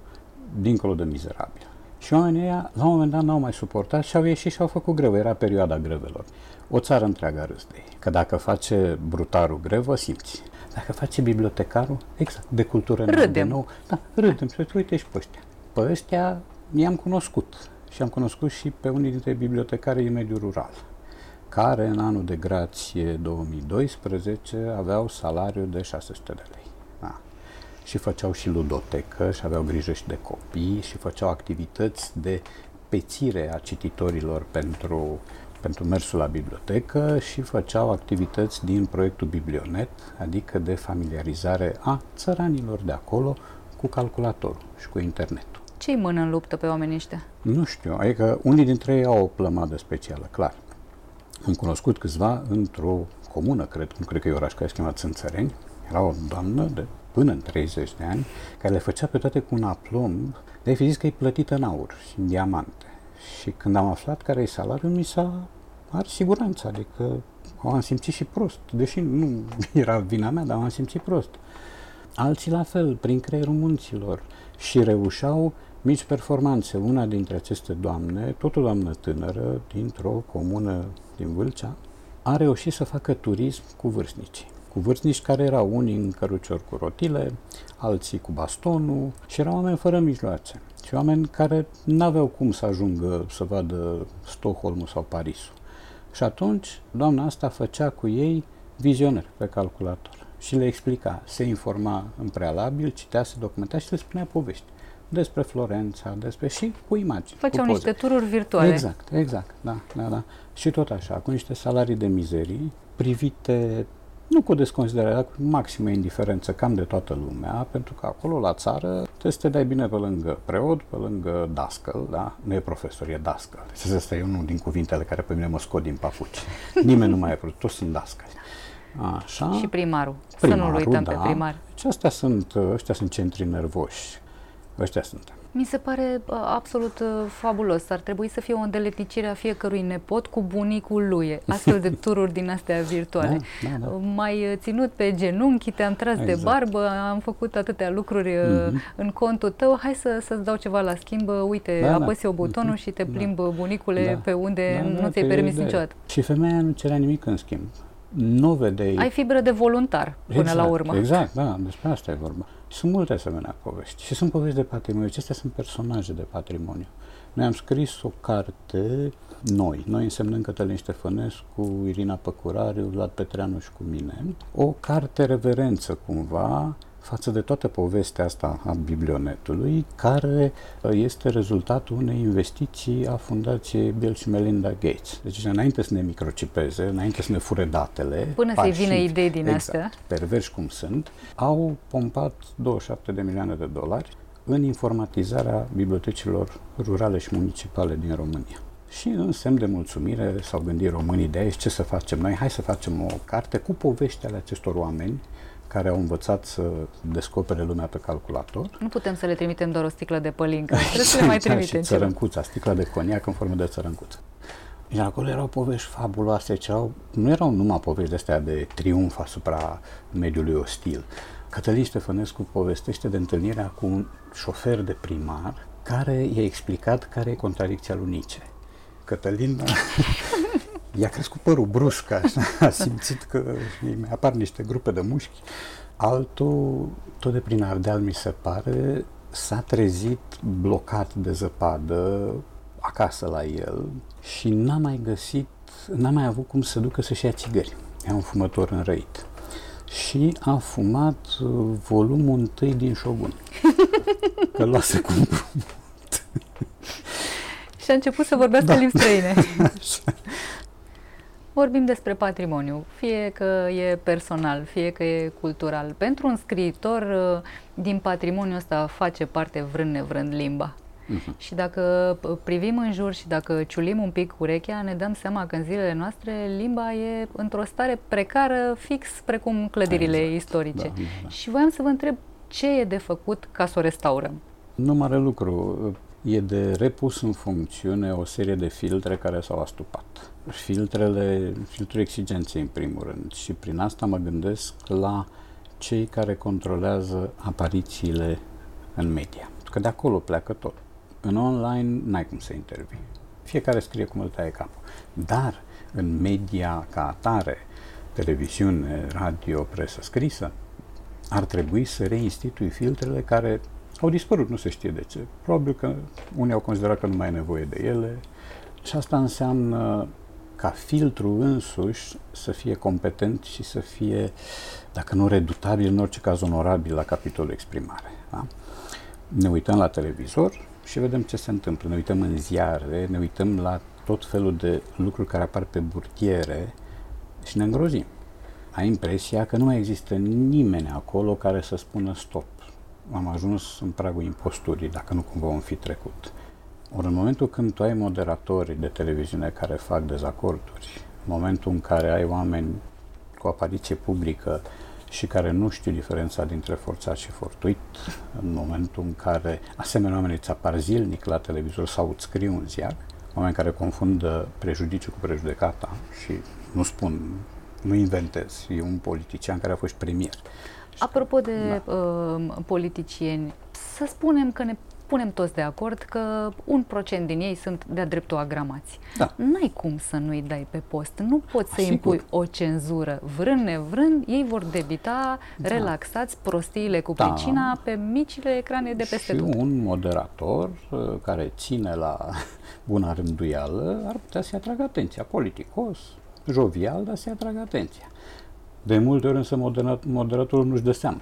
dincolo de mizerabil. Și oamenii ăia, la un moment dat, n-au mai suportat și au ieșit și au făcut grevă. Era perioada grevelor. O țară întreagă a râs de ei. Că dacă face brutarul grevă, simți. Dacă face bibliotecarul, exact, de cultură râdem. De nou, da, râdem. Și uite și pe ăștia. Pe ăștia i-am cunoscut și am cunoscut și pe unii dintre bibliotecari din mediul rural, care în anul de grație 2012 aveau salariu de 600 de lei. Da. Și făceau și ludotecă și aveau grijă și de copii și făceau activități de pețire a cititorilor pentru pentru mersul la bibliotecă și făceau activități din proiectul Biblionet, adică de familiarizare a țăranilor de acolo cu calculatorul și cu internetul. Ce îi mână în luptă pe oamenii ăștia? Nu știu, adică unii dintre ei au o plămadă specială, clar. Am cunoscut câțiva într-o comună, cred, nu cred că e oraș care se chema Țânțăreni, era o doamnă de până în 30 de ani, care le făcea pe toate cu un aplomb, de fi zis că e plătită în aur și în diamante. Și când am aflat care e salariul, mi s-a are siguranță, adică am simțit și prost, deși nu era vina mea, dar am simțit prost. Alții la fel, prin creierul munților și reușeau mici performanțe. Una dintre aceste doamne, tot o doamnă tânără, dintr-o comună din Vâlcea, a reușit să facă turism cu vârstnicii. Cu vârstnici care erau unii în căruciori cu rotile, alții cu bastonul și erau oameni fără mijloace. Și oameni care nu aveau cum să ajungă să vadă Stockholmul sau Parisul. Și atunci, doamna asta făcea cu ei vizioner pe calculator și le explica, se informa în prealabil, citea, se documenta și le spunea povești despre Florența, despre și cu imagini. Făceau niște tururi virtuale. Exact, exact, da, da, da. Și tot așa, cu niște salarii de mizerii, privite nu cu desconsiderare, dar cu maximă indiferență cam de toată lumea, pentru că acolo la țară trebuie să te dai bine pe lângă preot, pe lângă dascăl, da? Nu e profesor, e dascăl. Deci asta e unul din cuvintele care pe mine mă scot din papuci. Nimeni nu mai e profesor, toți sunt dascăli. Așa. Și primarul. primarul să nu-l uităm da. pe primar. Deci astea sunt, ăștia sunt centri nervoși. Ăștia sunt. Mi se pare uh, absolut uh, fabulos. Ar trebui să fie o îndeletnicire a fiecărui nepot cu bunicul lui. Astfel de tururi din astea virtuale. Da, da, da. Mai uh, ținut pe genunchi, te-am tras exact. de barbă, am făcut atâtea lucruri mm-hmm. în contul tău, hai să, să-ți dau ceva la schimb, uite, da, apăsi da. o butonul mm-hmm. și te plimb da. bunicule da. pe unde da, nu da, ți-ai permis niciodată. Și femeia nu cerea nimic în schimb. Nu vedeai... Ai fibră de voluntar până exact, la urmă. Exact, da, despre asta e vorba. Sunt multe asemenea povești și sunt povești de patrimoniu. Acestea sunt personaje de patrimoniu. Noi am scris o carte, noi, noi însemnăm Cătălin Ștefănescu, Irina Păcurariu, Vlad Petreanu și cu mine, o carte reverență cumva față de toată povestea asta a biblionetului, care uh, este rezultatul unei investiții a Fundației Bill și Melinda Gates. Deci înainte să ne microcipeze, înainte să ne fure datele, până să-i vină idei din exact, astea, perverși cum sunt, au pompat 27 de milioane de dolari în informatizarea bibliotecilor rurale și municipale din România. Și în semn de mulțumire s-au gândit românii de aici ce să facem noi, hai să facem o carte cu povești ale acestor oameni care au învățat să descopere lumea pe calculator. Nu putem să le trimitem doar o sticlă de pălincă, trebuie să le mai trimitem și țărâncuța, sticla de coniac în formă de țărâncuță. Iar acolo erau povești fabuloase, erau, nu erau numai povești de astea de triumf asupra mediului ostil. Cătălin Ștefănescu povestește de întâlnirea cu un șofer de primar care i-a explicat care e contradicția lui Nice. Cătălin i-a crescut părul brusc, așa, a simțit că îi mai apar niște grupe de mușchi. Altul, tot de prin Ardeal, mi se pare, s-a trezit blocat de zăpadă acasă la el și n-a mai găsit, n-a mai avut cum să ducă să-și ia țigări. e un fumător înrăit. Și a fumat uh, volumul întâi din Shogun. Că luase cu Și a început să vorbească da. limbi străine. Vorbim despre patrimoniu, fie că e personal, fie că e cultural. Pentru un scriitor, uh, din patrimoniul ăsta face parte vrând nevrând limba. Uh-huh. Și dacă privim în jur și dacă ciulim un pic urechea, ne dăm seama că în zilele noastre limba e într-o stare precară, fix precum clădirile exact. istorice. Da, da. Și voiam să vă întreb ce e de făcut ca să o restaurăm. Nu mare lucru. E de repus în funcțiune o serie de filtre care s-au astupat. Filtrele, filtrul exigenței în primul rând. Și prin asta mă gândesc la cei care controlează aparițiile în media. Că de acolo pleacă tot. În online n-ai cum să intervii. Fiecare scrie cum îl taie capul. Dar în media ca atare, televiziune, radio, presă scrisă, ar trebui să reinstitui filtrele care au dispărut, nu se știe de ce. Probabil că unii au considerat că nu mai e nevoie de ele și asta înseamnă ca filtru însuși să fie competent și să fie, dacă nu redutabil, în orice caz onorabil la capitolul exprimare. Da? Ne uităm la televizor, și vedem ce se întâmplă. Ne uităm în ziare, ne uităm la tot felul de lucruri care apar pe burtiere și ne îngrozim. Ai impresia că nu mai există nimeni acolo care să spună stop. Am ajuns în pragul imposturii, dacă nu cumva vom fi trecut. Ori în momentul când tu ai moderatori de televiziune care fac dezacorduri, în momentul în care ai oameni cu apariție publică și care nu știu diferența dintre forțat și fortuit, în momentul în care asemenea oameni îți apar zilnic la televizor sau îți scriu un ziar, oameni care confundă prejudiciu cu prejudecata și nu spun, nu inventez, e un politician care a fost premier. Apropo de da. uh, politicieni, să spunem că ne punem toți de acord că un procent din ei sunt de-a dreptul agramați. Da. N-ai cum să nu-i dai pe post. Nu poți să impui o cenzură. Vrând nevrând, ei vor debita da. relaxați prostiile cu da. pricina pe micile ecrane de peste și tot. un moderator uh, care ține la buna rânduială ar putea să-i atragă atenția. Politicos, jovial, dar să-i atragă atenția. De multe ori însă moderatorul nu-și dă seama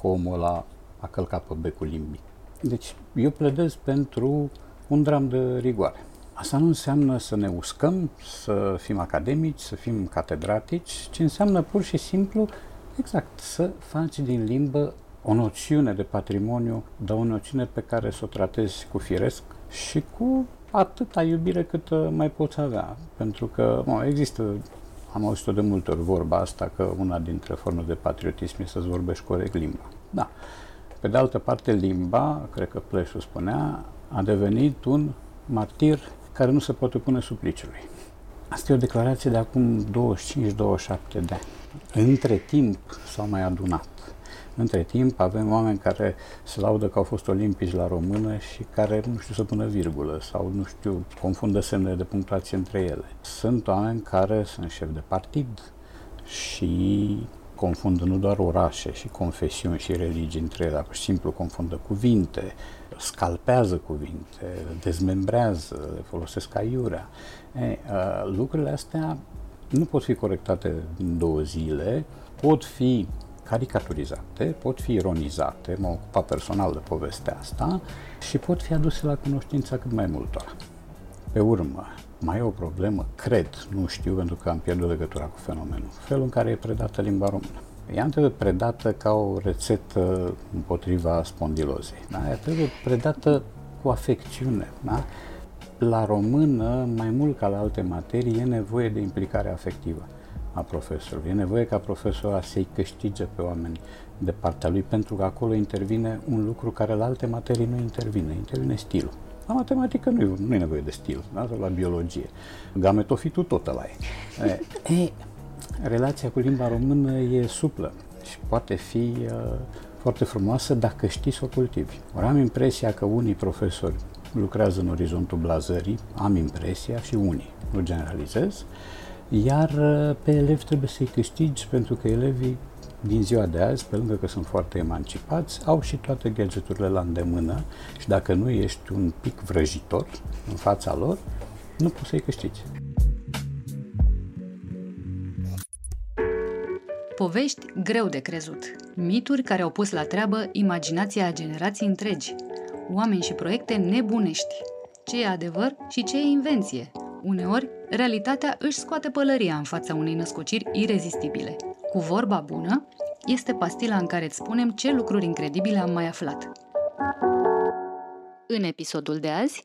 că omul ăla a călcat pe becul limbii. Deci eu pledez pentru un dram de rigoare. Asta nu înseamnă să ne uscăm, să fim academici, să fim catedratici, ci înseamnă pur și simplu, exact, să faci din limbă o noțiune de patrimoniu, dar o noțiune pe care să o tratezi cu firesc și cu atâta iubire cât uh, mai poți avea. Pentru că mă, există, am auzit-o de multe ori vorba asta, că una dintre formele de patriotism e să-ți vorbești corect limba. Da. Pe de altă parte, limba, cred că Pleșu spunea, a devenit un martir care nu se poate pune supliciului. Asta e o declarație de acum 25-27 de ani. Între timp s-au mai adunat. Între timp avem oameni care se laudă că au fost olimpici la română și care nu știu să pună virgulă sau nu știu, confundă semne de punctuație între ele. Sunt oameni care sunt șefi de partid și confundă nu doar orașe și confesiuni și religii între ele, dar simplu confundă cuvinte, scalpează cuvinte, dezmembrează, le folosesc aiurea. E, lucrurile astea nu pot fi corectate în două zile, pot fi caricaturizate, pot fi ironizate, mă ocupa personal de povestea asta și pot fi aduse la cunoștința cât mai multora. Pe urmă, mai e o problemă, cred, nu știu pentru că am pierdut legătura cu fenomenul, felul în care e predată limba română. Ea nu trebuie predată ca o rețetă împotriva spondilozei. Da? Ea trebuie predată cu afecțiune. Da? La română, mai mult ca la alte materii, e nevoie de implicare afectivă a profesorului. E nevoie ca profesorul să-i câștige pe oameni de partea lui, pentru că acolo intervine un lucru care la alte materii nu intervine, intervine stilul. La matematică nu e, nu e nevoie de stil, da? la biologie. Gametofitul tot ăla e. e. Relația cu limba română e suplă și poate fi uh, foarte frumoasă dacă știi să o cultivi. Ori am impresia că unii profesori lucrează în orizontul blazării, am impresia și unii, nu generalizez, iar uh, pe elevi trebuie să-i câștigi pentru că elevii din ziua de azi, pe lângă că sunt foarte emancipați, au și toate gadgeturile la îndemână și dacă nu ești un pic vrăjitor în fața lor, nu poți să-i câștigi. Povești greu de crezut. Mituri care au pus la treabă imaginația a generații întregi. Oameni și proiecte nebunești. Ce e adevăr și ce e invenție. Uneori, realitatea își scoate pălăria în fața unei născociri irezistibile. Cu vorba bună, este pastila în care îți spunem ce lucruri incredibile am mai aflat. În episodul de azi,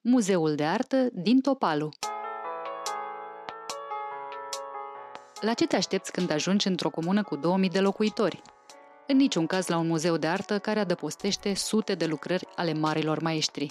Muzeul de Artă din Topalu. La ce te aștepți când ajungi într-o comună cu 2000 de locuitori? În niciun caz la un muzeu de artă care adăpostește sute de lucrări ale marilor maestri.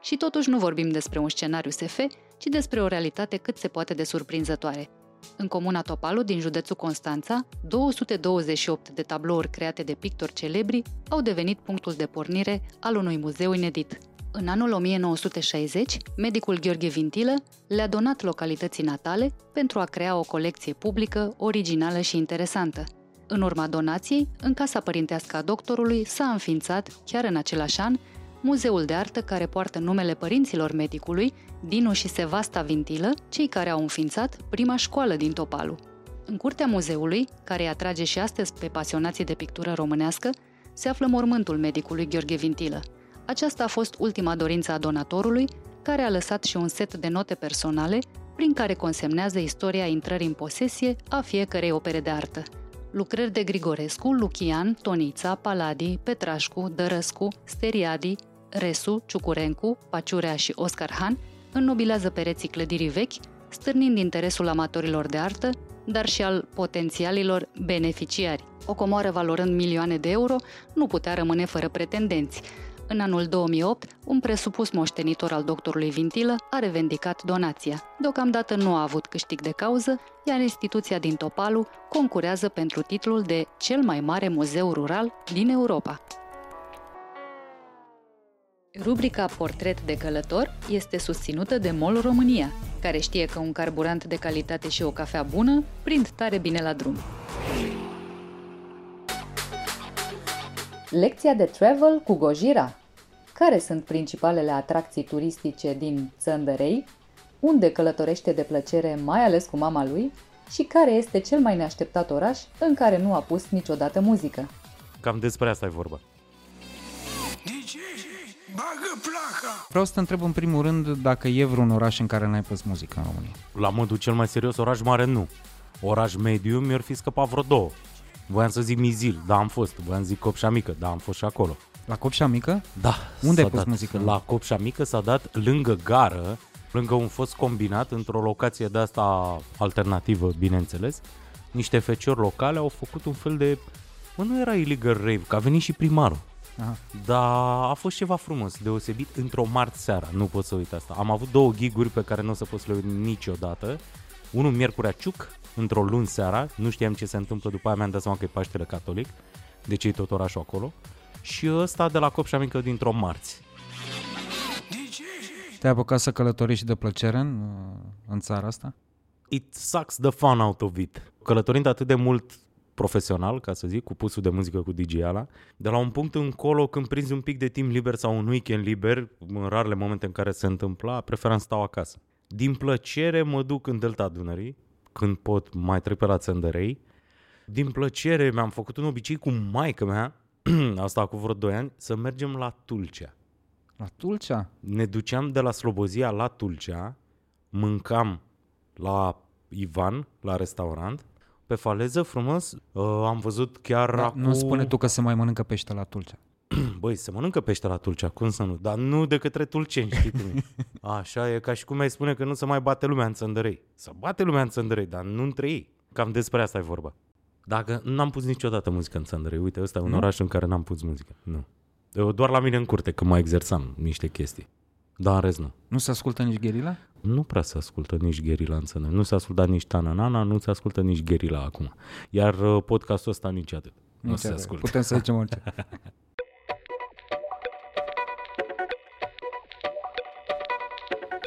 Și totuși nu vorbim despre un scenariu SF, ci despre o realitate cât se poate de surprinzătoare. În comuna Topalu din județul Constanța, 228 de tablouri create de pictori celebri au devenit punctul de pornire al unui muzeu inedit. În anul 1960, medicul Gheorghe Vintilă le-a donat localității natale pentru a crea o colecție publică, originală și interesantă. În urma donației, în casa părintească a doctorului s-a înființat, chiar în același an, muzeul de artă care poartă numele părinților medicului, Dinu și Sevasta Vintilă, cei care au înființat prima școală din Topalu. În curtea muzeului, care îi atrage și astăzi pe pasionații de pictură românească, se află mormântul medicului Gheorghe Vintilă. Aceasta a fost ultima dorință a donatorului, care a lăsat și un set de note personale prin care consemnează istoria intrării în posesie a fiecărei opere de artă. Lucrări de Grigorescu, Lucian, Tonița, Paladi, Petrașcu, Dărăscu, Steriadi, Resu, Ciucurencu, Paciurea și Oscar Han înnobilează pereții clădirii vechi, stârnind interesul amatorilor de artă, dar și al potențialilor beneficiari. O comoară valorând milioane de euro nu putea rămâne fără pretendenți. În anul 2008, un presupus moștenitor al doctorului Vintilă a revendicat donația. Deocamdată nu a avut câștig de cauză, iar instituția din Topalu concurează pentru titlul de cel mai mare muzeu rural din Europa. Rubrica Portret de călător este susținută de MOL România, care știe că un carburant de calitate și o cafea bună prind tare bine la drum. Lecția de travel cu Gojira. Care sunt principalele atracții turistice din Țăndărei? Unde călătorește de plăcere, mai ales cu mama lui? Și care este cel mai neașteptat oraș în care nu a pus niciodată muzică? Cam despre asta e vorba. Bagă placa! Vreau să te întreb în primul rând dacă e vreun oraș în care n-ai pus muzică în România. La modul cel mai serios, oraș mare nu. Oraș mediu mi-ar fi scăpat vreo două. Voiam să zic Mizil, da am fost. Voiam să zic Copșa Mică, da am fost și acolo. La Copșa Mică? Da. Unde ai pus dat, muzică? La Copșa Mică s-a dat lângă gară, lângă un fost combinat, într-o locație de asta alternativă, bineînțeles. Niște feciori locale au făcut un fel de... Mă, nu era illegal rave, că a venit și primarul. Aha. Dar a fost ceva frumos, deosebit, într-o marți seara, nu pot să uit asta. Am avut două giguri pe care nu o să pot să le uit niciodată. Unul miercurea ciuc, într-o luni seara, nu știam ce se întâmplă, după aia mi-am dat seama că e Paștele Catolic, deci e tot orașul acolo. Și ăsta de la Copșa Mică dintr-o marți. Te-ai apucat să călătorești de plăcere în, în țara asta? It sucks the fun out of it. Călătorind atât de mult profesional, ca să zic, cu pusul de muzică cu DJ-ala. De la un punct încolo, când prinzi un pic de timp liber sau un weekend liber, în rarele momente în care se întâmpla, preferam să stau acasă. Din plăcere mă duc în Delta Dunării, când pot mai trec pe la Țăndărei. Din plăcere mi-am făcut un obicei cu maica mea, asta cu vreo 2 ani, să mergem la Tulcea. La Tulcea? Ne duceam de la Slobozia la Tulcea, mâncam la Ivan, la restaurant, pe faleză frumos. Uh, am văzut chiar da, acum... Nu spune tu că se mai mănâncă pește la Tulcea. Băi, se mănâncă pește la Tulcea, cum să nu? Dar nu de către tulceni, știi cum Așa e ca și cum ai spune că nu se mai bate lumea în Țăndărei. Să bate lumea în Țăndărei, dar nu între ei. Cam despre asta e vorba. Dacă n-am pus niciodată muzică în Țăndărei, uite, ăsta e un nu? oraș în care n-am pus muzică. Nu. Eu doar la mine în curte, că mai exersam niște chestii. Dar în rest nu. Nu se ascultă nici gherila? Nu prea se ascultă nici gherila în țănă. Nu se ascultă nici Tananana, nu se ascultă nici gherila acum. Iar uh, podcastul ăsta nici atât. Nu nici se ascultă. Putem să zicem orice.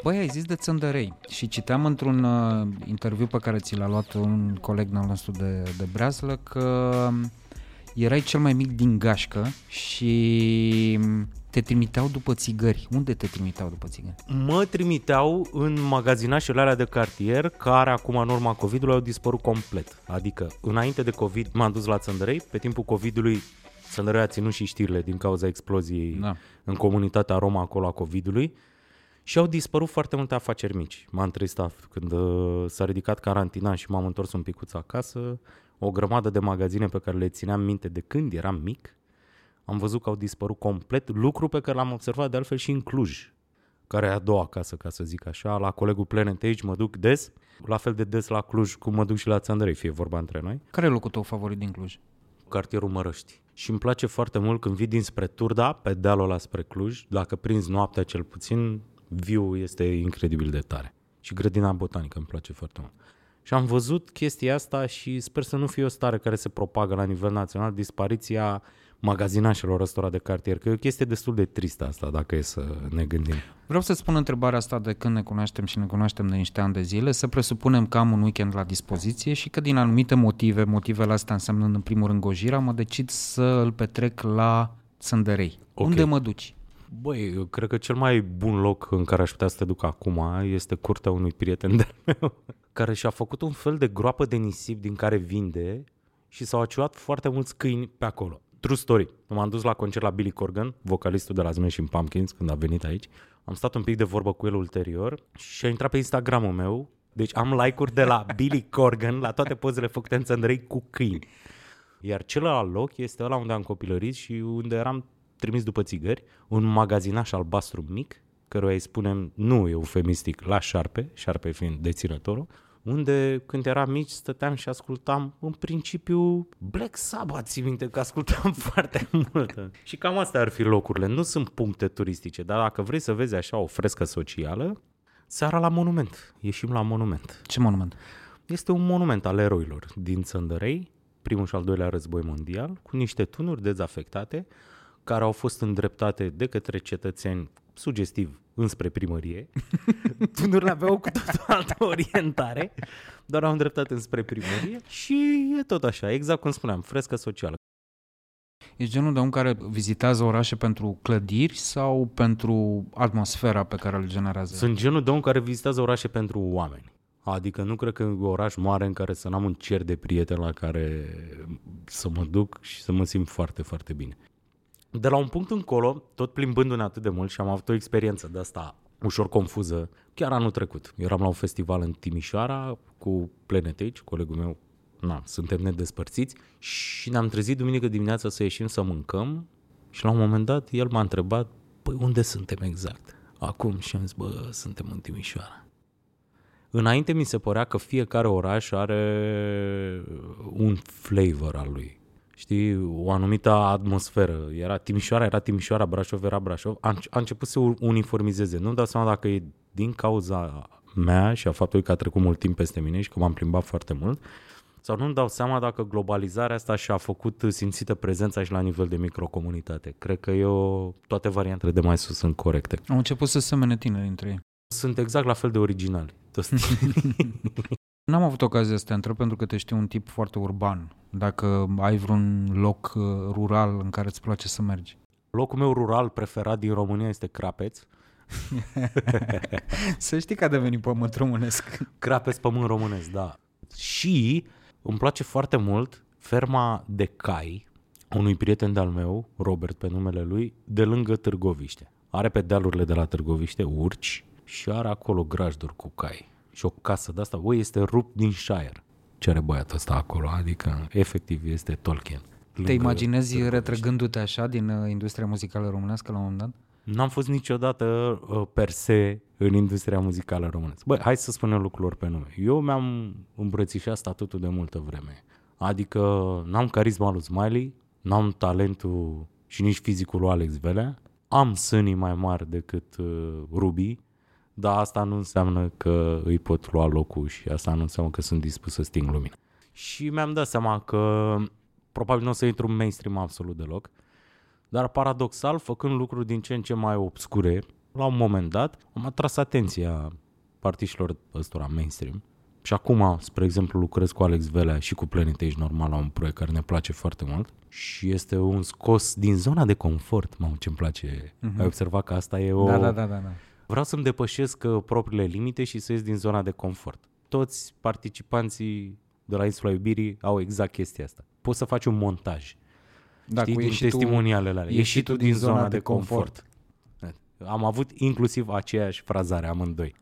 Băi, ai zis de Țăndărei și citeam într-un uh, interviu pe care ți l-a luat un coleg nostru de, de breazlă că erai cel mai mic din gașcă și te trimiteau după țigări. Unde te trimiteau după țigări? Mă trimiteau în magazinașele alea de cartier, care acum în urma COVID-ului au dispărut complet. Adică, înainte de COVID m-am dus la Țăndărei, pe timpul COVID-ului Țăndărei a ținut și știrile din cauza exploziei da. în comunitatea Roma acolo a COVID-ului și au dispărut foarte multe afaceri mici. M-am tristat când uh, s-a ridicat carantina și m-am întors un picuț acasă. O grămadă de magazine pe care le țineam minte de când eram mic. Am văzut că au dispărut complet, lucru pe care l-am observat de altfel și în Cluj, care e a doua casă, ca să zic așa. La colegul Planet Age mă duc des, la fel de des la Cluj cum mă duc și la Țandrei, fie vorba între noi. Care e locul tău favorit din Cluj? Cartierul Mărăști. Și îmi place foarte mult când vii dinspre Turda, pe dealul ăla spre Cluj, dacă prinzi noaptea cel puțin, viu este incredibil de tare. Și grădina botanică îmi place foarte mult. Și am văzut chestia asta și sper să nu fie o stare care se propagă la nivel național, dispariția magazinașelor ăstora de cartier, că e o chestie destul de tristă asta, dacă e să ne gândim. Vreau să spun întrebarea asta de când ne cunoaștem și ne cunoaștem de niște ani de zile, să presupunem că am un weekend la dispoziție și că din anumite motive, motivele astea însemnând în primul rând Gojira, mă decid să îl petrec la Sândărei. Okay. Unde mă duci? Băi, eu cred că cel mai bun loc în care aș putea să te duc acum este curtea unui prieten de meu care și-a făcut un fel de groapă de nisip din care vinde și s-au aciuat foarte mulți câini pe acolo. True story. M-am dus la concert la Billy Corgan, vocalistul de la Smashing Pumpkins, când a venit aici. Am stat un pic de vorbă cu el ulterior și a intrat pe Instagramul meu. Deci am like-uri de la Billy Corgan la toate pozele făcute în Țăndrei cu câini. Iar celălalt loc este ăla unde am copilărit și unde eram trimis după țigări, un magazinaș albastru mic, căruia îi spunem, nu eufemistic, la șarpe, șarpe fiind deținătorul, unde când eram mici stăteam și ascultam în principiu Black Sabbath, ții minte că ascultam foarte mult. și cam astea ar fi locurile. Nu sunt puncte turistice, dar dacă vrei să vezi așa o frescă socială, seara la monument. Ieșim la monument. Ce monument? Este un monument al eroilor din Țăndărei, primul și al doilea război mondial, cu niște tunuri dezafectate, care au fost îndreptate de către cetățeni sugestiv înspre primărie. Tunurile aveau cu totul altă orientare, dar au îndreptat înspre primărie și e tot așa, exact cum spuneam, frescă socială. Ești genul de om care vizitează orașe pentru clădiri sau pentru atmosfera pe care îl generează? Sunt genul de om care vizitează orașe pentru oameni. Adică nu cred că e un oraș mare în care să n-am un cer de prieteni la care să mă duc și să mă simt foarte, foarte bine de la un punct încolo, tot plimbându-ne atât de mult și am avut o experiență de asta ușor confuză, chiar anul trecut. Eram la un festival în Timișoara cu Planet Age, colegul meu, na, suntem nedespărțiți și ne-am trezit duminică dimineața să ieșim să mâncăm și la un moment dat el m-a întrebat, păi unde suntem exact? Acum și am zis, bă, suntem în Timișoara. Înainte mi se părea că fiecare oraș are un flavor al lui știi, o anumită atmosferă. Era Timișoara, era Timișoara, Brașov era Brașov. A, a început să uniformizeze. Nu-mi dau seama dacă e din cauza mea și a faptului că a trecut mult timp peste mine și că m-am plimbat foarte mult, sau nu-mi dau seama dacă globalizarea asta și-a făcut simțită prezența și la nivel de microcomunitate. Cred că eu, toate variantele de mai sus sunt corecte. Au început să semene tineri între ei. Sunt exact la fel de originali. N-am avut ocazia să te întreb pentru că te știu un tip foarte urban. Dacă ai vreun loc uh, rural în care îți place să mergi. Locul meu rural preferat din România este Crapeț. să știi că a devenit pământ românesc. Crapeț, pământ românesc, da. Și îmi place foarte mult ferma de cai unui prieten de-al meu, Robert pe numele lui, de lângă Târgoviște. Are pe dealurile de la Târgoviște urci și are acolo grajduri cu cai și o casă de asta, băi, este rupt din Shire. Ce are băiatul ăsta acolo, adică efectiv este Tolkien. Te imaginezi retrăgându-te așa din uh, industria muzicală românească la un moment dat? N-am fost niciodată uh, per se în industria muzicală românească. Băi, hai să spunem lucrurilor pe nume. Eu mi-am îmbrățișat statutul de multă vreme. Adică n-am carisma lui Smiley, n-am talentul și nici fizicul lui Alex Velea, am sânii mai mari decât uh, Ruby, dar asta nu înseamnă că îi pot lua locul și asta nu înseamnă că sunt dispus să sting lumina. Și mi-am dat seama că probabil nu o să intru în mainstream absolut deloc, dar paradoxal, făcând lucruri din ce în ce mai obscure, la un moment dat am atras atenția partișilor ăstora mainstream Și acum, spre exemplu, lucrez cu Alex Velea și cu Planet Age normal la un proiect care ne place foarte mult și este un scos din zona de confort, mamă ce-mi place. Uh-huh. Ai observat că asta e o... Da, da, da, da. da. Vreau să-mi depășesc uh, propriile limite și să ies din zona de confort. Toți participanții de la Insula Iubirii au exact chestia asta. Poți să faci un montaj. Da, Știi, cu din ieșitul- testimonialele alea. ieșitul Ieșitul din zona de confort. Am avut inclusiv aceeași frazare amândoi.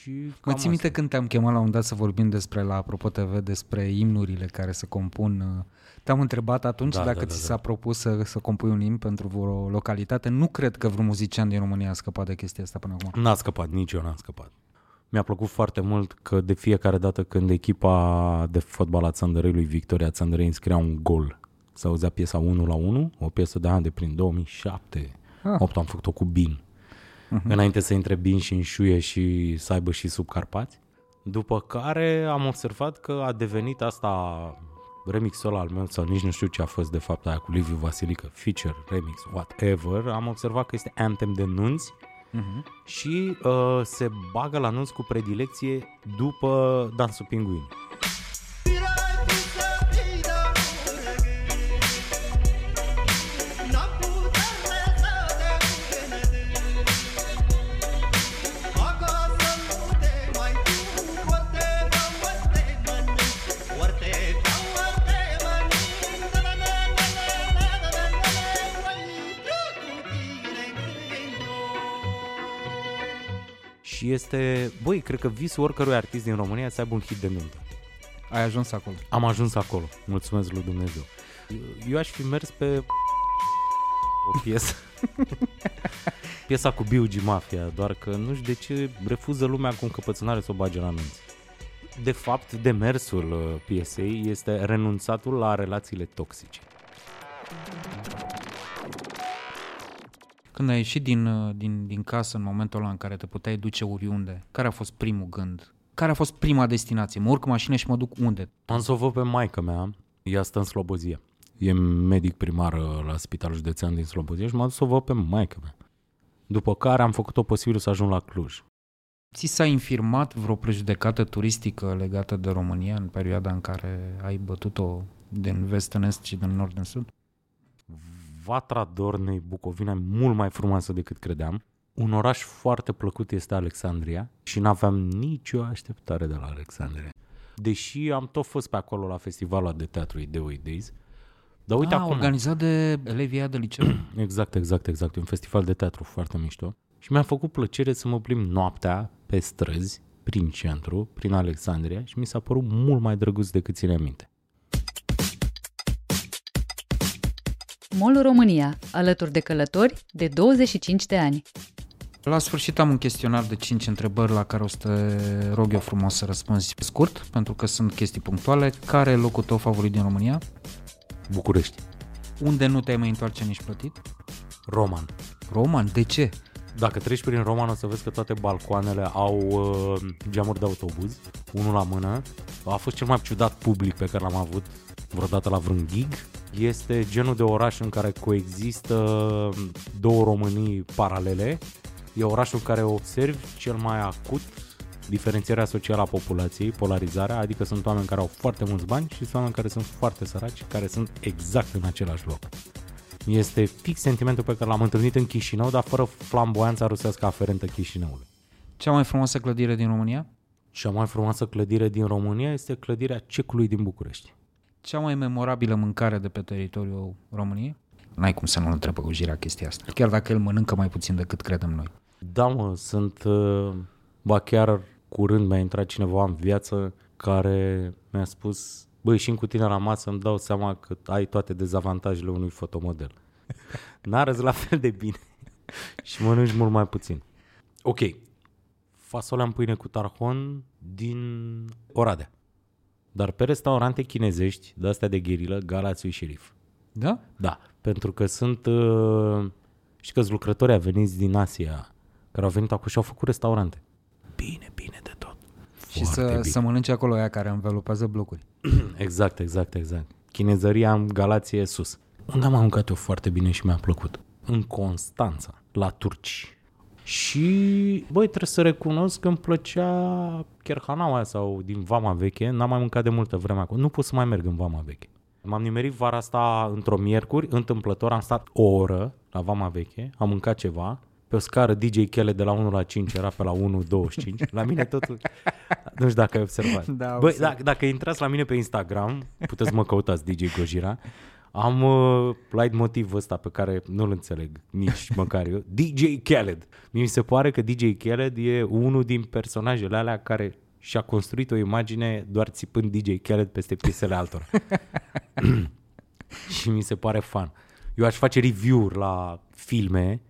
Și Mă cam ții minte când te-am chemat la un dat să vorbim despre la Apropo TV, despre imnurile care se compun. uh, Te-am întrebat atunci Da, dacă da, ți da, s-a da. propus să, să compui un imn pentru vreo localitate. Nu cred că vreun muzician din România a scăpat de chestia asta până acum. N-a scăpat, nici eu n-am scăpat. Mi-a plăcut foarte mult că de fiecare dată când echipa de fotbal a Țandărei Victoria Țandărei înscria un gol, se auzea piesa 1 la 1, o piesă de an de prin 2007, Ah. 8 am făcut-o cu Bin. Uh-huh. Înainte să intre Bin și în șuie și să aibă și sub Carpați. După care am observat că a devenit asta remixul ăla al meu sau nici nu știu ce a fost de fapt aia cu Liviu Vasilică, feature, remix, whatever, am observat că este anthem de nunți Uh-huh. și uh, se bagă la nunți cu predilecție după Dansul Pinguin. Și este, băi, cred că visul oricărui artist din România să aibă un hit de nuntă. Ai ajuns acolo. Am ajuns acolo, mulțumesc lui Dumnezeu. Eu- Eu aș fi mers pe o piesă. Piesa cu B.U.G. Mafia, doar că nu știu de ce refuză lumea cu încăpățânare să o bage la nunți. De fapt, demersul uh, piesei este renunțatul la relațiile toxice. Când ai ieșit din, uh, din, din casă în momentul ăla în care te puteai duce oriunde, care a fost primul gând? Care a fost prima destinație? Mă urc în mașină și mă duc unde? Am să o văd pe maică mea, ea stă în Slobozia. E medic primar uh, la Spitalul Județean din Slobozia și m-am dus să o văd pe maică mea. După care am făcut-o posibil să ajung la Cluj. Ți s-a infirmat vreo prejudecată turistică legată de România în perioada în care ai bătut-o din vest în est și din nord în sud? Vatra Dornei, Bucovina, e mult mai frumoasă decât credeam. Un oraș foarte plăcut este Alexandria și n-aveam nicio așteptare de la Alexandria. Deși am tot fost pe acolo la festivalul de teatru Ideo Days, dar uite ah, acum... organizat de elevii aia de liceu. Exact, exact, exact. E un festival de teatru foarte mișto. Și mi-a făcut plăcere să mă plimb noaptea pe străzi, prin centru, prin Alexandria și mi s-a părut mult mai drăguț decât ține minte. MOL România, alături de călători de 25 de ani. La sfârșit am un chestionar de 5 întrebări la care o să te rog eu frumos să răspunzi pe scurt, pentru că sunt chestii punctuale. Care e locul tău favorit din România? București. Unde nu te-ai mai întoarce nici plătit? Roman. Roman, de ce? Dacă treci prin Roman o să vezi că toate balcoanele au uh, geamuri de autobuz, unul la mână. A fost cel mai ciudat public pe care l-am avut vreodată la vreun gig. Este genul de oraș în care coexistă două Românii paralele. E orașul în care observi cel mai acut diferențierea socială a populației, polarizarea, adică sunt oameni care au foarte mulți bani și sunt oameni care sunt foarte săraci, care sunt exact în același loc. Este fix sentimentul pe care l-am întâlnit în Chișinău, dar fără flamboianța rusească aferentă Chișinăului. Cea mai frumoasă clădire din România? Cea mai frumoasă clădire din România este clădirea Cecului din București. Cea mai memorabilă mâncare de pe teritoriul României? N-ai cum să nu-l întrebă cu jirea chestia asta. Chiar dacă el mănâncă mai puțin decât credem noi. Da, mă, sunt... uh, Ba chiar curând mi-a intrat cineva în viață care mi-a spus Băi, și cu tine la masă îmi dau seama că ai toate dezavantajele unui fotomodel. N-arăți la fel de bine și mănânci mult mai puțin. Ok. Fasolea în pâine cu tarhon din Oradea. Dar pe restaurante chinezești, de astea de gherilă, Galațiu și Șerif. Da? Da, pentru că sunt, uh, știi că lucrători veniți din Asia, care au venit acum și au făcut restaurante. Bine, bine de tot. Și Foarte să, bine. să mănânce acolo aia care învelopează blocuri. Exact, exact, exact. Chinezăria în Galație sus. Unde am mâncat eu foarte bine și mi-a plăcut? În Constanța, la turci. Și, băi, trebuie să recunosc că îmi plăcea Cherhanaua sau din Vama Veche. N-am mai mâncat de multă vreme acolo. Nu pot să mai merg în Vama Veche. M-am nimerit vara asta într-o miercuri, întâmplător, am stat o oră la Vama Veche, am mâncat ceva, pe o scară DJ Chele de la 1 la 5 era pe la 1.25. La mine totul... Nu știu dacă ai observat. Da, Băi, dacă, dacă intrați la mine pe Instagram, puteți mă căutați DJ Gojira, am uh, light motivul ăsta pe care nu-l înțeleg nici măcar eu. DJ Khaled. Mi se pare că DJ Khaled e unul din personajele alea care și-a construit o imagine doar țipând DJ Khaled peste piesele altora. și mi se pare fan. Eu aș face review-uri la filme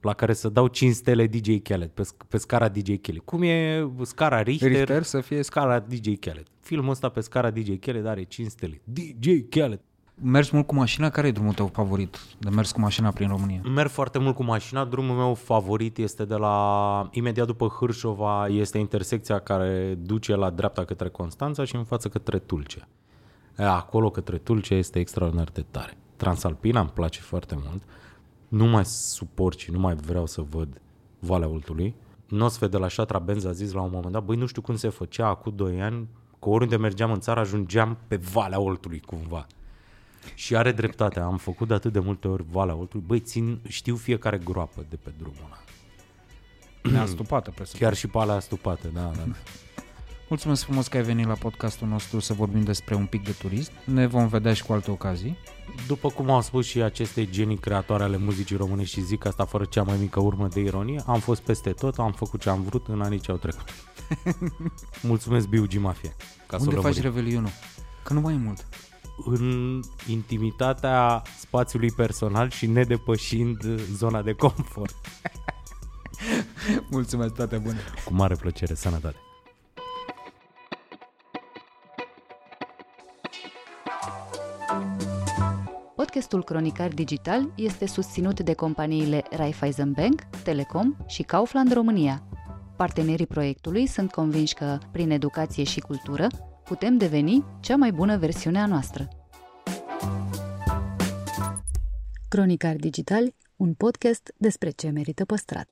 la care să dau 5 stele DJ Khaled, pe, pe scara DJ Khaled. Cum e scara Richter, Richter să fie scara DJ Khaled. Filmul ăsta pe scara DJ Khaled are 5 stele. DJ Khaled. Mergi mult cu mașina? Care e drumul tău favorit de mers cu mașina prin România? Merg foarte mult cu mașina. Drumul meu favorit este de la... Imediat după Hârșova este intersecția care duce la dreapta către Constanța și în față către Tulcea. E, acolo către Tulcea este extraordinar de tare. Transalpina îmi place foarte mult. Nu mai suport și nu mai vreau să văd Valea Oltului. Nosfe de la Șatra Benz a zis la un moment dat, băi, nu știu cum se făcea acum 2 ani, că oriunde mergeam în țară ajungeam pe Valea Oltului cumva. Și are dreptate, am făcut de atât de multe ori Valea Oltului. Băi, țin, știu fiecare groapă de pe drumul ăla. Neastupată, presupun. Chiar și pe alea astupate, da, da. Mulțumesc frumos că ai venit la podcastul nostru să vorbim despre un pic de turism. Ne vom vedea și cu alte ocazii. După cum au spus și aceste genii creatoare ale muzicii românești și zic asta fără cea mai mică urmă de ironie, am fost peste tot, am făcut ce am vrut în anii ce au trecut. Mulțumesc B.U.G. Mafia. Ca să o Unde faci lămurim. revelionul? Că nu mai e mult. În intimitatea spațiului personal și nedepășind zona de confort. Mulțumesc, toate bune. Cu mare plăcere, sănătate! Podcastul Cronicar Digital este susținut de companiile Raiffeisen Bank, Telecom și Kaufland România. Partenerii proiectului sunt convinși că, prin educație și cultură, putem deveni cea mai bună versiune a noastră. Cronicar Digital, un podcast despre ce merită păstrat.